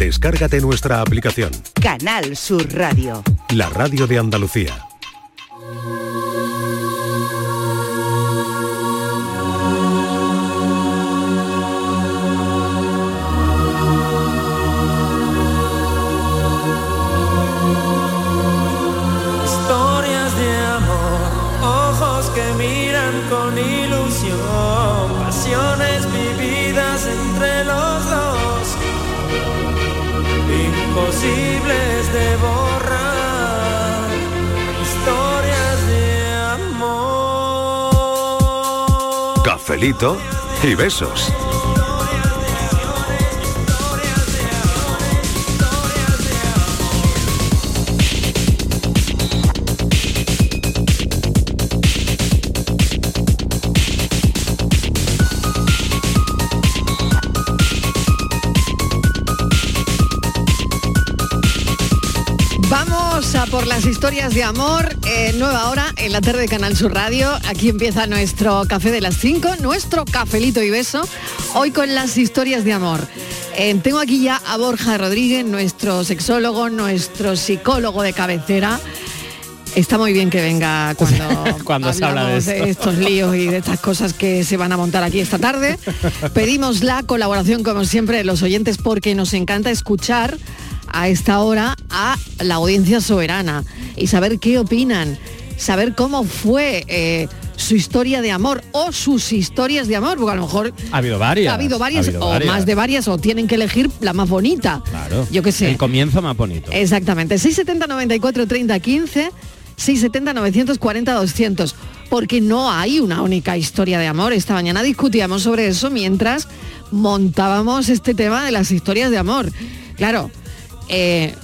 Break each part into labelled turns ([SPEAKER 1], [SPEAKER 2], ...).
[SPEAKER 1] Descárgate nuestra aplicación.
[SPEAKER 2] Canal Sur Radio.
[SPEAKER 1] La radio de Andalucía. Y besos.
[SPEAKER 3] Historias de amor. eh, nueva hora en la tarde de Canal Sur Radio. Aquí empieza nuestro café de las 5, nuestro cafelito y beso. Hoy con las historias de amor. Eh, tengo aquí ya a Borja Rodríguez, nuestro sexólogo, nuestro psicólogo de cabecera. Está muy bien que venga cuando,
[SPEAKER 4] Cuando se habla de esto.
[SPEAKER 3] estos líos y de estas cosas que se van a montar aquí esta tarde. Pedimos la colaboración, como siempre, de los oyentes porque nos encanta escuchar a esta hora a la audiencia soberana y saber qué opinan, saber cómo fue eh, su historia de amor o sus historias de amor, porque a lo mejor
[SPEAKER 4] Ha habido varias.
[SPEAKER 3] ha habido varias
[SPEAKER 4] ha habido
[SPEAKER 3] o
[SPEAKER 4] varias.
[SPEAKER 3] más de varias o tienen que elegir la más bonita.
[SPEAKER 4] Claro.
[SPEAKER 3] Yo qué sé.
[SPEAKER 4] El comienzo más bonito.
[SPEAKER 3] Exactamente. 670 94 30 15, 670 940 200. Porque no hay una única historia de amor. Esta mañana discutíamos sobre eso mientras montábamos este tema de las historias de amor. Claro, eh,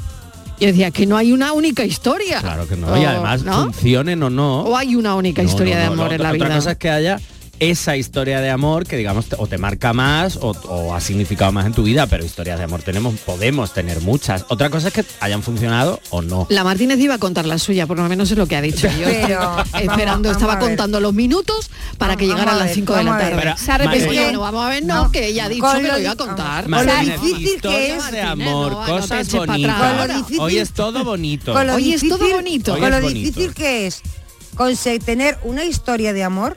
[SPEAKER 3] yo decía que no hay una única historia.
[SPEAKER 4] Claro que no. y
[SPEAKER 3] O-
[SPEAKER 4] además,
[SPEAKER 3] ¿no?
[SPEAKER 4] funcionen o no.
[SPEAKER 3] O hay una única
[SPEAKER 4] No,
[SPEAKER 3] historia
[SPEAKER 4] no,
[SPEAKER 3] de amor en la
[SPEAKER 4] otra
[SPEAKER 3] vida.
[SPEAKER 4] cosa es que haya esa historia de amor que digamos te- o te marca más o, o ha significado más en tu vida, pero historias de amor tenemos, podemos tener muchas. Otra cosa es que hayan funcionado o no.
[SPEAKER 3] La Martínez iba a contar la suya, por lo menos es lo que ha dicho. Yo
[SPEAKER 5] Pero,
[SPEAKER 3] esperando,
[SPEAKER 5] vamos-
[SPEAKER 3] estaba
[SPEAKER 5] vamos
[SPEAKER 3] contando los minutos para que
[SPEAKER 5] Vamos
[SPEAKER 3] llegara a
[SPEAKER 5] a
[SPEAKER 3] las
[SPEAKER 5] ver,
[SPEAKER 3] 5 de la tarde.
[SPEAKER 4] Pero,
[SPEAKER 3] Se ha.
[SPEAKER 4] Martínez-
[SPEAKER 3] Bueno, vamos a ver, no,
[SPEAKER 5] No.
[SPEAKER 3] que ella ha dicho
[SPEAKER 5] Con
[SPEAKER 3] que lo
[SPEAKER 5] lo
[SPEAKER 3] iba a contar.
[SPEAKER 5] Con lo difícil que es.
[SPEAKER 4] de amor,
[SPEAKER 3] no,
[SPEAKER 4] cosas bonitas.
[SPEAKER 3] atrás.
[SPEAKER 5] Con lo difícil-
[SPEAKER 4] Hoy es todo bonito.
[SPEAKER 5] Con lo
[SPEAKER 3] Hoy es todo bonito.
[SPEAKER 5] Con lo difícil que es conse- tener una historia de amor,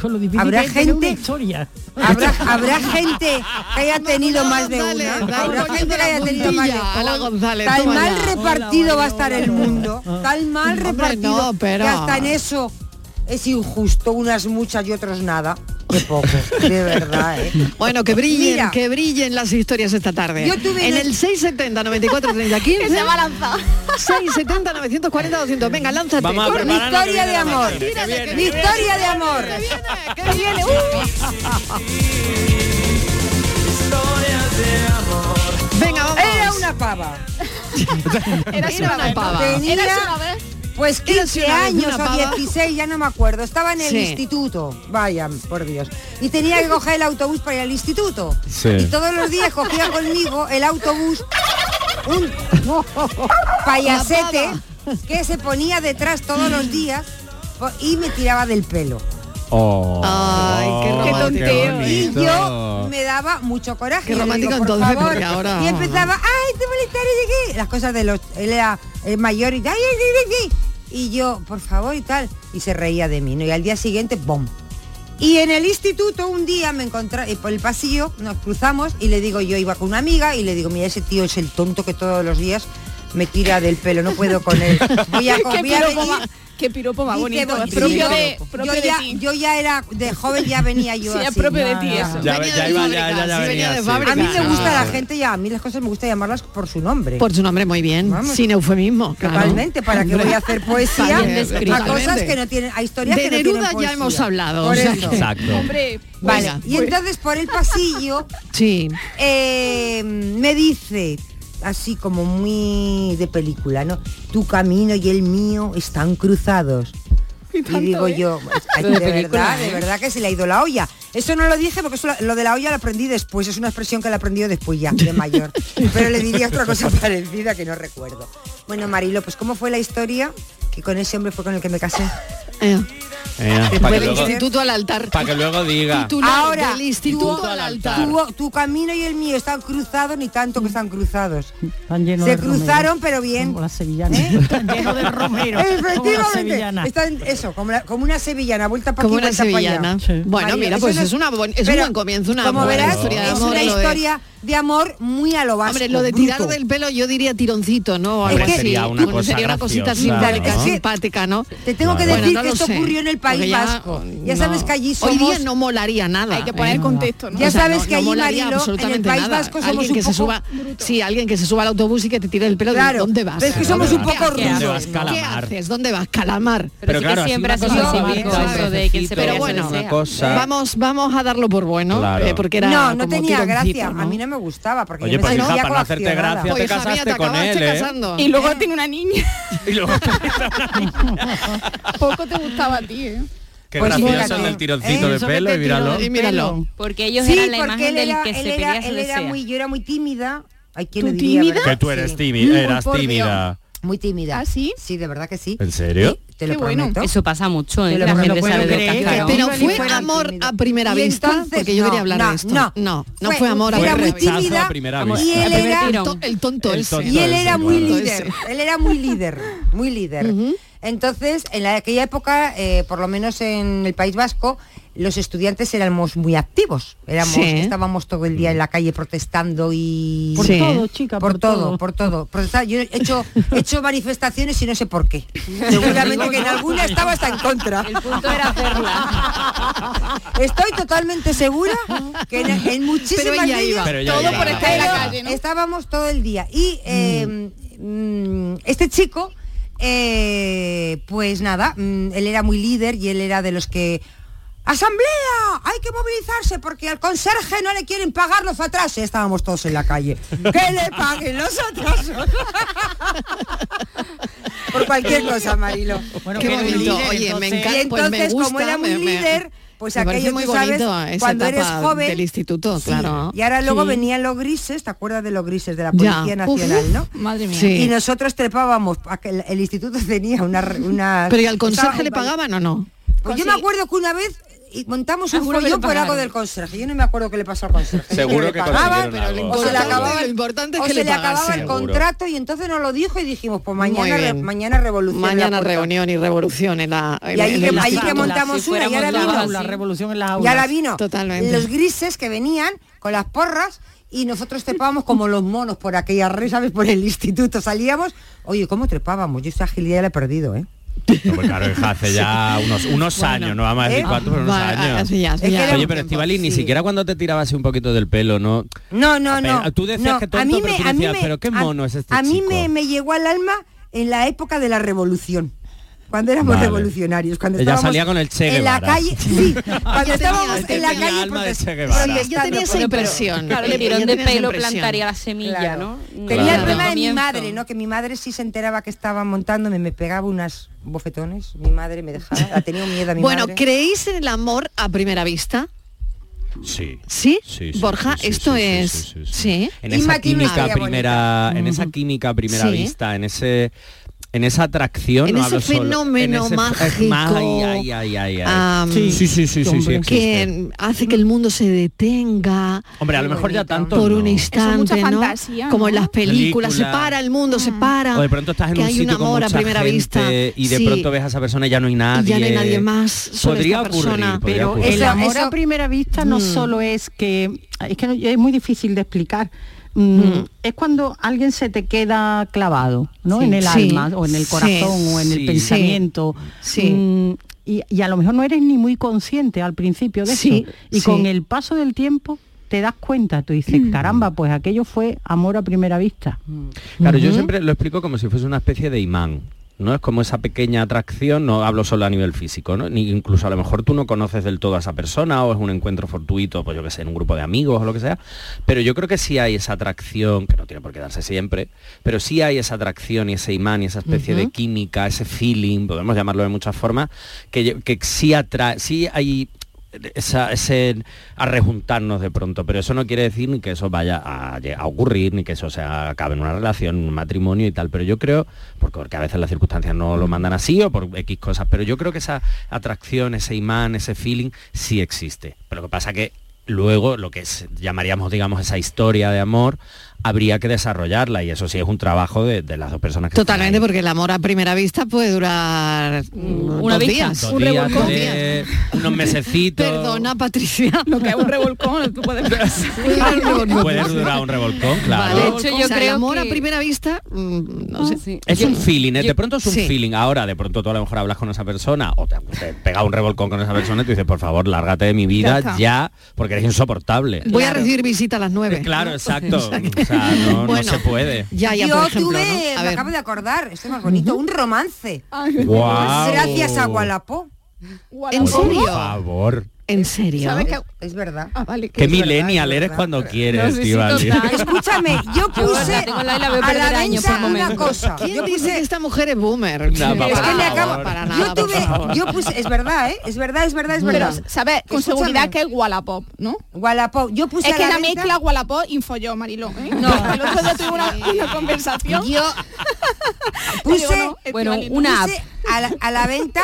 [SPEAKER 6] Con lo difícil
[SPEAKER 5] Habrá
[SPEAKER 6] que una
[SPEAKER 5] gente-
[SPEAKER 6] historia.
[SPEAKER 5] habrá, habrá gente que haya tenido más de
[SPEAKER 3] González,
[SPEAKER 5] una.
[SPEAKER 3] dale,
[SPEAKER 5] Habrá gente que haya tenido más de
[SPEAKER 3] puntilla a la González,
[SPEAKER 5] Tan
[SPEAKER 3] toma
[SPEAKER 5] mal repartido va a estar el mundo. Tan mal
[SPEAKER 3] Hombre,
[SPEAKER 5] repartido
[SPEAKER 3] no, pero-
[SPEAKER 5] que hasta en eso es injusto. Unas muchas y otros nada. Qué poco, de verdad, ¿eh?
[SPEAKER 3] Bueno, que brillen,
[SPEAKER 5] Mira.
[SPEAKER 3] que brillen las historias esta tarde.
[SPEAKER 5] Yo tuve
[SPEAKER 3] en el 670 94 30 15.
[SPEAKER 7] Se va a lanzar.
[SPEAKER 3] 670 940 200. Venga, lánzate.
[SPEAKER 4] Vamos a.
[SPEAKER 5] Mi historia de amor.
[SPEAKER 4] máquina, que
[SPEAKER 3] Tírate,
[SPEAKER 4] viene.
[SPEAKER 3] que
[SPEAKER 5] Mi historia de amor.
[SPEAKER 3] Que viene. Venga, vamos.
[SPEAKER 5] Era una pava.
[SPEAKER 7] Era
[SPEAKER 3] Era una pava.
[SPEAKER 5] Tenía-
[SPEAKER 7] Era una vez.
[SPEAKER 5] Pues
[SPEAKER 3] Era
[SPEAKER 5] 15
[SPEAKER 3] una vez
[SPEAKER 5] años o
[SPEAKER 3] pava.
[SPEAKER 5] 16, ya no me acuerdo. Estaba en el
[SPEAKER 3] Sí.
[SPEAKER 5] instituto. Vaya, por Dios. Y tenía que coger el autobús para ir al instituto.
[SPEAKER 4] Sí.
[SPEAKER 5] Y todos los días cogía conmigo el autobús un payasete que se ponía detrás todos los días y me tiraba del pelo.
[SPEAKER 4] Oh,
[SPEAKER 3] Ay, qué
[SPEAKER 4] oh,
[SPEAKER 3] romántico.
[SPEAKER 5] Y
[SPEAKER 4] bonito.
[SPEAKER 5] yo me daba mucho coraje.
[SPEAKER 3] Qué romántico
[SPEAKER 5] digo, por
[SPEAKER 3] entonces,
[SPEAKER 5] favor.
[SPEAKER 3] porque ahora-
[SPEAKER 5] Y empezaba, ay, te molestaré qué. Las cosas de los. Él era el mayor y ay, ay, ay, ay, ay. Y yo, por favor, y tal. Y se reía de mí, ¿no? Y al día siguiente, ¡bom! Y en el instituto un día me encontré, eh, por el pasillo, nos cruzamos y le digo, yo iba con una amiga y le digo, mira, ese tío es el tonto que todos los días me tira del pelo, no puedo con él. Voy a,
[SPEAKER 7] Qué
[SPEAKER 5] voy a
[SPEAKER 7] piropo
[SPEAKER 5] venir
[SPEAKER 7] más- qué piropo más bonito. es propio
[SPEAKER 5] yo-
[SPEAKER 7] de
[SPEAKER 5] ya,
[SPEAKER 7] ti.
[SPEAKER 5] yo ya era, de joven ya venía yo
[SPEAKER 7] Sí, es
[SPEAKER 5] así.
[SPEAKER 7] propio de ti
[SPEAKER 5] ya.
[SPEAKER 7] eso.
[SPEAKER 4] Ya,
[SPEAKER 3] Venía
[SPEAKER 4] ya
[SPEAKER 3] de
[SPEAKER 4] iba,
[SPEAKER 3] fábrica,
[SPEAKER 4] ya, ya, ya
[SPEAKER 3] sí, venía
[SPEAKER 4] venía
[SPEAKER 3] de
[SPEAKER 4] así.
[SPEAKER 3] fábrica.
[SPEAKER 5] A mí me gusta la gente ya, a mí las cosas me gusta llamarlas por su nombre.
[SPEAKER 3] Por su nombre, muy bien.
[SPEAKER 5] Vamos.
[SPEAKER 3] Sin eufemismo. claro.
[SPEAKER 5] Totalmente, ¿para qué voy a hacer poesía a cosas que no tienen, a historias
[SPEAKER 3] De
[SPEAKER 5] que no
[SPEAKER 3] Neruda
[SPEAKER 5] tienen
[SPEAKER 3] ya hemos hablado,
[SPEAKER 5] Por eso.
[SPEAKER 4] Exacto.
[SPEAKER 7] Hombre,
[SPEAKER 5] Vale, y entonces por el pasillo
[SPEAKER 3] Sí.
[SPEAKER 5] eh, me dice, así como muy de película, ¿no? Tu camino y el mío están cruzados. Y, digo
[SPEAKER 7] ¿eh?
[SPEAKER 5] yo, de,
[SPEAKER 3] de película,
[SPEAKER 5] verdad,
[SPEAKER 3] ¿eh?
[SPEAKER 5] de verdad que se le ha ido la olla. Eso no lo dije porque eso lo- lo de la olla lo aprendí después, es una expresión que la he aprendido después ya, de mayor. Pero le diría otra cosa parecida que no recuerdo. Bueno, Marilo, pues ¿cómo fue la historia? Que con ese hombre fue con el que me casé.
[SPEAKER 3] Eh,
[SPEAKER 4] Eh,
[SPEAKER 3] Del
[SPEAKER 4] luego-
[SPEAKER 3] instituto al altar.
[SPEAKER 4] para que luego diga.
[SPEAKER 5] Ahora,
[SPEAKER 3] del instituto al altar.
[SPEAKER 5] Tu, tu camino y el mío están cruzados, ni tanto que están cruzados.
[SPEAKER 6] Están llenos
[SPEAKER 5] Se
[SPEAKER 6] de romero.
[SPEAKER 5] cruzaron, pero bien.
[SPEAKER 6] Como las sevillanas.
[SPEAKER 5] ¿Eh?
[SPEAKER 6] Están llenos de romero.
[SPEAKER 5] Efectivamente. Están, eso, como, la- como una sevillana, vuelta para
[SPEAKER 3] Como
[SPEAKER 5] aquí,
[SPEAKER 3] una sevillana.
[SPEAKER 6] Sí.
[SPEAKER 3] Bueno,
[SPEAKER 5] María,
[SPEAKER 3] mira, pues
[SPEAKER 5] no-
[SPEAKER 3] es, una es un
[SPEAKER 5] pero,
[SPEAKER 3] buen comienzo, una
[SPEAKER 5] como
[SPEAKER 3] buena
[SPEAKER 5] verás,
[SPEAKER 3] historia de
[SPEAKER 5] es una
[SPEAKER 3] lo de-
[SPEAKER 5] historia de amor muy a lo vasco.
[SPEAKER 3] Hombre, lo de tirar del pelo yo diría tironcito, ¿no? O
[SPEAKER 5] Es
[SPEAKER 3] algo
[SPEAKER 5] que
[SPEAKER 3] así.
[SPEAKER 4] sería una cosa
[SPEAKER 3] sería una cosita simpática,
[SPEAKER 5] ¿no?
[SPEAKER 3] simpática, ¿no?
[SPEAKER 5] Te tengo que
[SPEAKER 4] Bueno,
[SPEAKER 5] decir
[SPEAKER 3] no
[SPEAKER 5] que esto
[SPEAKER 3] sé,
[SPEAKER 5] ocurrió en el País
[SPEAKER 3] ya,
[SPEAKER 5] Vasco. Ya
[SPEAKER 3] no.
[SPEAKER 5] sabes que allí somos...
[SPEAKER 3] Hoy día no molaría nada.
[SPEAKER 7] Hay que poner
[SPEAKER 3] ¿eh?
[SPEAKER 7] contexto, ¿no?
[SPEAKER 5] Ya
[SPEAKER 3] O sea,
[SPEAKER 5] sabes
[SPEAKER 3] no-
[SPEAKER 5] que
[SPEAKER 3] no
[SPEAKER 5] allí,
[SPEAKER 3] molaría
[SPEAKER 5] Marilo, en el
[SPEAKER 3] absolutamente
[SPEAKER 5] País
[SPEAKER 3] nada.
[SPEAKER 5] Vasco somos
[SPEAKER 3] alguien
[SPEAKER 5] un
[SPEAKER 3] que se
[SPEAKER 5] poco
[SPEAKER 3] suba, sí, alguien que se suba al autobús y que te tire el pelo.
[SPEAKER 5] Claro,
[SPEAKER 3] ¿Dónde vas?
[SPEAKER 5] pero es que
[SPEAKER 3] ¿Dónde
[SPEAKER 5] somos un poco
[SPEAKER 3] ¿Qué
[SPEAKER 5] rudos.
[SPEAKER 3] ¿Qué haces? ¿Dónde vas? Calamar.
[SPEAKER 4] Pero
[SPEAKER 8] sí
[SPEAKER 4] claro,
[SPEAKER 8] siempre ha sido eso de que se
[SPEAKER 3] Pero bueno. Vamos, vamos a darlo por bueno, eh, porque era
[SPEAKER 5] No, no tenía gracia.
[SPEAKER 3] ¿no?
[SPEAKER 5] A mí no me gustaba porque
[SPEAKER 4] Oye,
[SPEAKER 5] yo me
[SPEAKER 4] pues hija, para no hacerte gracia,
[SPEAKER 3] Pues
[SPEAKER 4] te casaste con
[SPEAKER 3] acabaste
[SPEAKER 4] él, ¿eh?
[SPEAKER 3] casando.
[SPEAKER 7] Y luego tiene una niña.
[SPEAKER 4] Y luego
[SPEAKER 7] Poco te gustaba a ti, ¿eh?
[SPEAKER 4] qué
[SPEAKER 5] Pues
[SPEAKER 4] gracioso el del tironcito
[SPEAKER 5] ¿eh?
[SPEAKER 4] de pelo y míralo.
[SPEAKER 3] Y.
[SPEAKER 8] Porque ellos
[SPEAKER 5] Sí,
[SPEAKER 8] eran la imagen
[SPEAKER 5] él
[SPEAKER 8] del
[SPEAKER 5] era,
[SPEAKER 8] que
[SPEAKER 5] él
[SPEAKER 8] se
[SPEAKER 5] era,
[SPEAKER 8] pedía su
[SPEAKER 5] él era
[SPEAKER 8] deseo.
[SPEAKER 5] muy, yo era muy tímida. Hay quien
[SPEAKER 7] ¿Tú
[SPEAKER 5] le diría,
[SPEAKER 7] tímida?
[SPEAKER 4] Que tú eres
[SPEAKER 5] Sí.
[SPEAKER 4] tímida, eras tímida.
[SPEAKER 5] Muy tímida.
[SPEAKER 7] ¿Ah, sí?
[SPEAKER 5] Sí, de verdad que sí.
[SPEAKER 4] ¿En serio?
[SPEAKER 5] Sí, te lo
[SPEAKER 7] Qué bueno.
[SPEAKER 5] prometo.
[SPEAKER 8] Eso pasa mucho, ¿eh? La gente
[SPEAKER 6] puedo
[SPEAKER 8] sale del
[SPEAKER 6] creer.
[SPEAKER 8] cascarón.
[SPEAKER 3] Pero fue amor
[SPEAKER 5] tímida.
[SPEAKER 3] a primera vista,
[SPEAKER 5] entonces,
[SPEAKER 3] porque yo
[SPEAKER 5] no,
[SPEAKER 3] quería hablar
[SPEAKER 5] no,
[SPEAKER 3] de esto.
[SPEAKER 5] no.
[SPEAKER 3] no, no
[SPEAKER 5] Fue-
[SPEAKER 3] fue amor a
[SPEAKER 5] era
[SPEAKER 3] primera
[SPEAKER 5] muy
[SPEAKER 3] vista.
[SPEAKER 4] Rechazo
[SPEAKER 5] tímida,
[SPEAKER 4] a primera
[SPEAKER 5] y él era
[SPEAKER 3] el tonto
[SPEAKER 4] El
[SPEAKER 3] ese.
[SPEAKER 4] tonto
[SPEAKER 5] y él era muy líder, él era muy líder, muy líder. Entonces, en la- aquella época, eh, por lo menos en el País Vasco, los estudiantes éramos muy activos. Éramos,
[SPEAKER 3] Sí.
[SPEAKER 5] estábamos todo el día en la calle protestando y
[SPEAKER 6] Por
[SPEAKER 3] Sí.
[SPEAKER 6] todo, chica,
[SPEAKER 5] por,
[SPEAKER 6] por,
[SPEAKER 5] todo, por todo. Protestar. Yo he hecho, he hecho manifestaciones y no sé por qué. Seguramente que en alguna estaba hasta en contra.
[SPEAKER 8] El punto era hacerla.
[SPEAKER 5] Estoy totalmente segura que en, en muchísimas de ellas-
[SPEAKER 3] iba.
[SPEAKER 4] Pero ella
[SPEAKER 7] Todo
[SPEAKER 4] iba.
[SPEAKER 7] por estar en la calle, ¿no?
[SPEAKER 5] Estábamos todo el día. Y eh, mm, este chico, eh, pues nada, mm, él era muy líder y él era de los que... ¡Asamblea! Hay que movilizarse porque al conserje no le quieren pagar los atrasos. Estábamos todos en la calle. ¡Que le paguen los atrasos! Por cualquier cosa, Marilo.
[SPEAKER 6] Bueno,
[SPEAKER 3] Qué bonito.
[SPEAKER 6] líder,
[SPEAKER 3] Oye, me encanta.
[SPEAKER 5] Y
[SPEAKER 3] pues me
[SPEAKER 5] entonces, como
[SPEAKER 3] gusta,
[SPEAKER 5] era muy
[SPEAKER 3] me-
[SPEAKER 5] líder, pues
[SPEAKER 3] me
[SPEAKER 5] aquello,
[SPEAKER 3] muy
[SPEAKER 5] tú sabes,
[SPEAKER 3] esa
[SPEAKER 5] cuando eres joven...
[SPEAKER 3] del instituto,
[SPEAKER 5] Sí,
[SPEAKER 3] claro.
[SPEAKER 5] Y ahora luego
[SPEAKER 3] Sí.
[SPEAKER 5] venían los grises, ¿te acuerdas de los grises de la. Policía Nacional,
[SPEAKER 3] uf.
[SPEAKER 5] no?
[SPEAKER 7] Madre mía.
[SPEAKER 3] Sí.
[SPEAKER 5] Y nosotros trepábamos, el instituto tenía una... una
[SPEAKER 3] Pero ¿y al conserje
[SPEAKER 5] estaba-
[SPEAKER 3] le pagaban o no?
[SPEAKER 5] Pues yo me acuerdo que una vez y montamos un
[SPEAKER 7] Seguro
[SPEAKER 5] follón por algo del conserje. Yo no me acuerdo qué le pasó al conserje.
[SPEAKER 4] Seguro
[SPEAKER 5] le
[SPEAKER 4] que
[SPEAKER 5] pagaban,
[SPEAKER 4] consiguieron algo.
[SPEAKER 5] o se le
[SPEAKER 3] importante-
[SPEAKER 5] acababa,
[SPEAKER 3] lo importante es
[SPEAKER 5] o
[SPEAKER 3] que
[SPEAKER 5] se
[SPEAKER 3] le
[SPEAKER 5] le acababa el
[SPEAKER 4] Seguro.
[SPEAKER 5] contrato y entonces nos lo dijo y dijimos, pues mañana, re- mañana revolución.
[SPEAKER 3] Mañana reunión y revolución en la en
[SPEAKER 5] Y ahí
[SPEAKER 3] en
[SPEAKER 5] que-
[SPEAKER 3] el
[SPEAKER 5] ahí que
[SPEAKER 3] instituto.
[SPEAKER 5] montamos
[SPEAKER 8] Si
[SPEAKER 5] una y ahora vino.
[SPEAKER 8] la
[SPEAKER 6] revolución en las
[SPEAKER 5] Y
[SPEAKER 6] aulas.
[SPEAKER 5] ahora vino
[SPEAKER 3] Totalmente.
[SPEAKER 5] los grises que venían con las porras y nosotros trepábamos como los monos por aquella red, ¿sabes? Por el instituto. Salíamos, oye, ¿cómo trepábamos? Yo esa agilidad la he perdido, ¿eh?
[SPEAKER 4] No, pues claro, hace ya unos, unos años, no vamos a decir
[SPEAKER 5] ¿Eh?
[SPEAKER 4] cuántos, pero unos
[SPEAKER 3] Va,
[SPEAKER 4] años.
[SPEAKER 3] hace ya, hace
[SPEAKER 5] Es que
[SPEAKER 3] ya.
[SPEAKER 4] Oye, pero Estivali, ni
[SPEAKER 5] sí.
[SPEAKER 4] siquiera cuando te tirabas así un poquito del pelo, ¿no?
[SPEAKER 5] No, no, no.
[SPEAKER 4] tú decías
[SPEAKER 5] no,
[SPEAKER 4] que tonto, pero tú decías, pero qué
[SPEAKER 5] a-
[SPEAKER 4] mono es este
[SPEAKER 5] A mí
[SPEAKER 4] chico.
[SPEAKER 5] me, me llegó al alma en la época de la revolución. Cuando éramos
[SPEAKER 4] Vale.
[SPEAKER 5] revolucionarios, cuando
[SPEAKER 4] Ella salía con el Che
[SPEAKER 5] en la calle, sí, cuando estábamos en la calle
[SPEAKER 4] alma de Che Guevara.
[SPEAKER 3] Yo tenía esa impresión.
[SPEAKER 8] Claro,
[SPEAKER 3] Yo
[SPEAKER 8] el tirón de pelo plantaría la semilla,
[SPEAKER 5] Claro.
[SPEAKER 8] ¿no?
[SPEAKER 5] Tenía el problema de mi madre, ¿no? Que mi madre sí se enteraba que estaba montándome, me pegaba unas bofetones, mi madre me dejaba, la tenía un miedo a mi
[SPEAKER 3] Bueno,
[SPEAKER 5] madre.
[SPEAKER 3] ¿creéis en el amor a primera vista?
[SPEAKER 4] Sí.
[SPEAKER 3] ¿Sí?
[SPEAKER 4] Sí, sí,
[SPEAKER 3] Borja,
[SPEAKER 4] sí, sí,
[SPEAKER 3] esto
[SPEAKER 4] sí, sí,
[SPEAKER 3] es...
[SPEAKER 4] sí, sí, sí.
[SPEAKER 3] ¿Sí?
[SPEAKER 4] En esa química primera, en esa química a primera vista, en ese en esa atracción,
[SPEAKER 3] En
[SPEAKER 4] no
[SPEAKER 3] ese
[SPEAKER 4] solo,
[SPEAKER 3] fenómeno
[SPEAKER 4] en
[SPEAKER 3] mágico,
[SPEAKER 4] Ay, ay, ay, ay, ay.
[SPEAKER 3] am,
[SPEAKER 4] sí, sí, sí, sí, sí,
[SPEAKER 6] hombre,
[SPEAKER 4] existe.
[SPEAKER 3] que hace que el mundo se detenga
[SPEAKER 4] Hombre, a lo mejor ya tanto
[SPEAKER 3] por
[SPEAKER 4] no.
[SPEAKER 3] un instante,
[SPEAKER 7] mucha
[SPEAKER 3] ¿no?
[SPEAKER 7] fantasía,
[SPEAKER 3] Como en las películas,
[SPEAKER 4] Película.
[SPEAKER 3] se para el mundo, se para.
[SPEAKER 4] O de pronto estás en
[SPEAKER 3] que
[SPEAKER 4] un
[SPEAKER 3] hay
[SPEAKER 4] sitio
[SPEAKER 3] un amor
[SPEAKER 4] con
[SPEAKER 3] a
[SPEAKER 4] mucha
[SPEAKER 3] primera
[SPEAKER 4] gente
[SPEAKER 3] vista
[SPEAKER 4] y de
[SPEAKER 3] Sí.
[SPEAKER 4] pronto ves a esa persona y ya no hay nadie.
[SPEAKER 3] Y ya no hay nadie más,
[SPEAKER 4] podría
[SPEAKER 3] esta
[SPEAKER 4] ocurrir,
[SPEAKER 3] persona.
[SPEAKER 4] podría
[SPEAKER 6] Pero
[SPEAKER 4] ocurrir.
[SPEAKER 6] el amor
[SPEAKER 5] eso-
[SPEAKER 6] a primera vista no
[SPEAKER 3] Mm.
[SPEAKER 6] solo es que es que es muy difícil de explicar. Mm, Es cuando alguien se te queda clavado, ¿no?
[SPEAKER 3] Sí.
[SPEAKER 6] En el
[SPEAKER 3] Sí.
[SPEAKER 6] alma o en el
[SPEAKER 3] Sí.
[SPEAKER 6] corazón o en
[SPEAKER 4] Sí.
[SPEAKER 6] el pensamiento.
[SPEAKER 3] Sí.
[SPEAKER 6] Mm, y, y a lo mejor no eres ni muy consciente al principio de
[SPEAKER 3] Sí,
[SPEAKER 6] eso. Y
[SPEAKER 3] sí.
[SPEAKER 6] con el paso del tiempo te das cuenta, tú dices,
[SPEAKER 3] Mm.
[SPEAKER 6] caramba, pues aquello fue amor a primera vista.
[SPEAKER 4] Claro, yo siempre lo explico como si fuese una especie de imán. No es como esa pequeña atracción, no hablo solo a nivel físico, ¿no? Ni incluso a lo mejor tú no conoces del todo a esa persona o es un encuentro fortuito, pues yo que sé, en un grupo de amigos o lo que sea, pero yo creo que sí hay esa atracción, que no tiene por qué darse siempre, pero sí hay esa atracción y ese imán y esa especie de química, ese feeling, podemos llamarlo de muchas formas, que, que sí atrae, sí hay esa- ese a rejuntarnos de pronto, pero eso no quiere decir ni que eso vaya a, ocurrir, ni que eso se acabe en una relación, en un matrimonio y tal, pero yo creo, porque, a veces las circunstancias no lo mandan así o por X cosas, pero yo creo que esa atracción, ese imán, ese feeling sí existe. Pero lo que pasa que luego lo que llamaríamos, digamos, esa historia de amor, habría que desarrollarla y eso sí es un trabajo de, de las dos personas que están
[SPEAKER 3] Totalmente,
[SPEAKER 4] ahí.
[SPEAKER 3] porque el amor a primera vista puede durar
[SPEAKER 8] Una
[SPEAKER 3] dos
[SPEAKER 8] vista.
[SPEAKER 3] días.
[SPEAKER 4] Dos
[SPEAKER 3] Un
[SPEAKER 4] días,
[SPEAKER 3] revolcón.
[SPEAKER 4] tres, unos mesecitos.
[SPEAKER 3] Perdona, Patricia.
[SPEAKER 7] Lo que es un revolcón, tú puedes
[SPEAKER 4] Puede durar un revolcón, claro.
[SPEAKER 3] Vale,
[SPEAKER 8] De hecho, yo
[SPEAKER 3] o sea, el
[SPEAKER 8] creo
[SPEAKER 3] amor
[SPEAKER 8] que-
[SPEAKER 3] a primera vista, mm, no sé.
[SPEAKER 8] Sí.
[SPEAKER 4] Es
[SPEAKER 8] Yo-
[SPEAKER 4] un feeling, ¿eh?
[SPEAKER 8] yo-
[SPEAKER 4] de pronto es un
[SPEAKER 3] sí.
[SPEAKER 4] feeling. Ahora, de pronto tú a lo mejor hablas con esa persona o te, te pega un revolcón con esa persona y tú dices, por favor, lárgate de mi vida ya, porque eres insoportable.
[SPEAKER 3] Voy a recibir visita a las nueve.
[SPEAKER 4] Claro, exacto. O sea, no, no
[SPEAKER 3] Bueno.
[SPEAKER 4] se puede.
[SPEAKER 3] Ya, ya,
[SPEAKER 5] Yo
[SPEAKER 3] por ejemplo,
[SPEAKER 5] tuve,
[SPEAKER 3] ¿no? A
[SPEAKER 5] me acabo de acordar, esto es más bonito, un romance. Gracias a Gualapó.
[SPEAKER 3] ¿En
[SPEAKER 4] Por
[SPEAKER 3] serio?
[SPEAKER 4] favor.
[SPEAKER 3] ¿En serio?
[SPEAKER 7] ¿Sabes qué?
[SPEAKER 5] Es verdad.
[SPEAKER 7] Ah, vale.
[SPEAKER 4] Qué
[SPEAKER 5] es verdad,
[SPEAKER 4] millennial
[SPEAKER 5] es
[SPEAKER 4] eres
[SPEAKER 5] verdad.
[SPEAKER 4] cuando quieres,
[SPEAKER 8] No, sí, sí.
[SPEAKER 5] Escúchame, yo
[SPEAKER 8] Yo
[SPEAKER 5] puse
[SPEAKER 8] la tengo al lado y la veo
[SPEAKER 5] a la venta una cosa.
[SPEAKER 3] ¿Quién
[SPEAKER 5] Yo
[SPEAKER 3] dice
[SPEAKER 5] puse,
[SPEAKER 3] que esta mujer es boomer?
[SPEAKER 4] No,
[SPEAKER 5] es que
[SPEAKER 4] favor.
[SPEAKER 5] acabo,
[SPEAKER 3] Para nada,
[SPEAKER 5] yo tuve, yo puse, es verdad, ¿eh? Es verdad, es verdad, es
[SPEAKER 7] Pero,
[SPEAKER 5] verdad.
[SPEAKER 7] ¿sabes? Con
[SPEAKER 5] Escúchame.
[SPEAKER 7] seguridad que es Wallapop, ¿no?
[SPEAKER 5] Wallapop, yo puse
[SPEAKER 7] Es
[SPEAKER 5] a
[SPEAKER 7] que
[SPEAKER 5] la
[SPEAKER 7] la
[SPEAKER 5] venta-
[SPEAKER 7] mezcla Wallapop infolló, Mariló. ¿eh?
[SPEAKER 5] No.
[SPEAKER 7] El otro día tuve una, una conversación.
[SPEAKER 5] yo puse,
[SPEAKER 7] no,
[SPEAKER 8] Bueno, una app.
[SPEAKER 5] A, la, a la venta